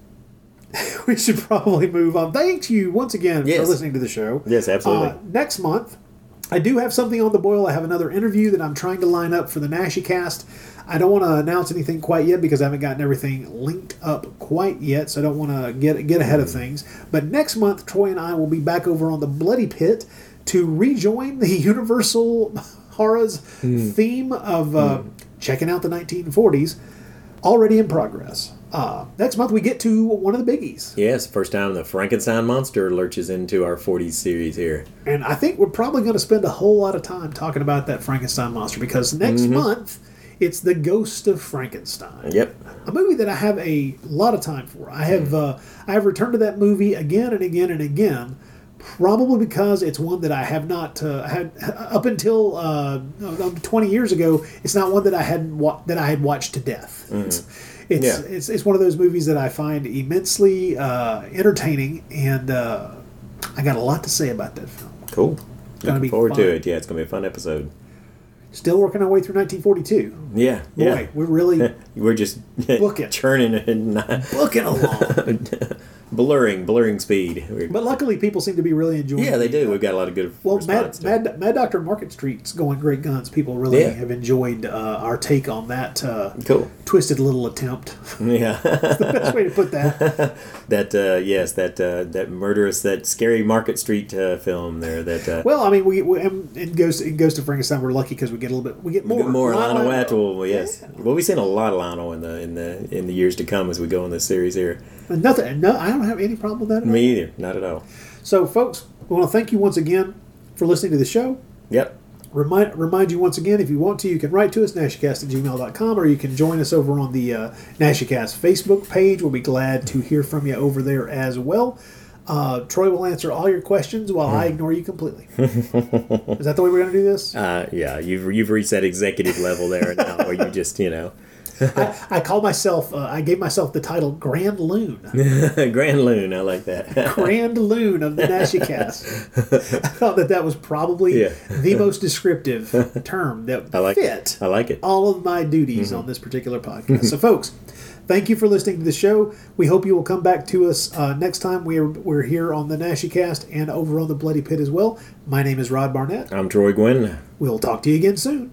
we should probably move on. Thank you once again for listening to the show. Yes, absolutely. Uh, next month, I do have something on the boil. I have another interview that I'm trying to line up for the Naschy Cast. I don't want to announce anything quite yet because I haven't gotten everything linked up quite yet, so I don't want to get get ahead of things. But next month, Troy and I will be back over on the Bloody Pit to rejoin the Universal Horrors theme of uh, checking out the 1940s. Already in progress. Uh, next month, we get to one of the biggies. yes, first time the Frankenstein monster lurches into our 40s series here. And I think we're probably going to spend a whole lot of time talking about that Frankenstein monster because next month it's the Ghost of Frankenstein, Yep. a movie that I have a lot of time for. I have uh, I have returned to that movie again and again and again, probably because it's one that I have not uh, had up until uh, twenty years ago. It's not one that I had wa- that I had watched to death. It's it's, Yeah. it's it's one of those movies that I find immensely uh, entertaining, and uh, I got a lot to say about that film. Cool. Looking be forward fun. to it. Yeah, it's gonna be a fun episode. Still working our way through 1942. Yeah. Boy, yeah. we're really We're just Booking. churning and booking along. blurring, blurring speed. We're- but luckily, people seem to be really enjoying. yeah, they do. We've got a lot of good Well. Mad. Mad, Mad Doctor Market Street's going great guns. People really Yeah. have enjoyed uh, our take on that uh, Cool. twisted little attempt. Yeah. That's the Best way to put that. that uh, yes, that uh, that murderous, that scary Market Street uh, film there. That uh, Well, I mean, we, we and it goes it goes to Frankenstein. We're lucky because we get a little bit. We get more more Lionel Lionel- Atwill. Yes. Well, we've seen a lot of Lionel in the in the in the years to come as we go in this series here. And Nothing. No, I don't have any problem with that. At all. Me either. Not at all. So, folks, we want to thank you once again for listening to the show. Yep. Remind, remind you once again, if you want to, you can write to us, naschycast at gmail.com, or you can join us over on the uh, Naschy Cast Facebook page. We'll be glad to hear from you over there as well. Uh, Troy will answer all your questions while I ignore you completely. Is that the way we're going to do this? Uh, yeah, you've you've reached that executive level there now, where you just you know I, I call myself. Uh, I gave myself the title Grand Loon. Grand Loon, I like that. Grand Loon of the Naschy Cast. I thought that that was probably Yeah. the most descriptive term that I like fit I like it. all of my duties on this particular podcast. so, folks, thank you for listening to the show. We hope you will come back to us uh, next time. We are we're here on the Naschy Cast and over on the Bloody Pit as well. My name is Rod Barnett. I'm Troy Guinn. We'll talk to you again soon.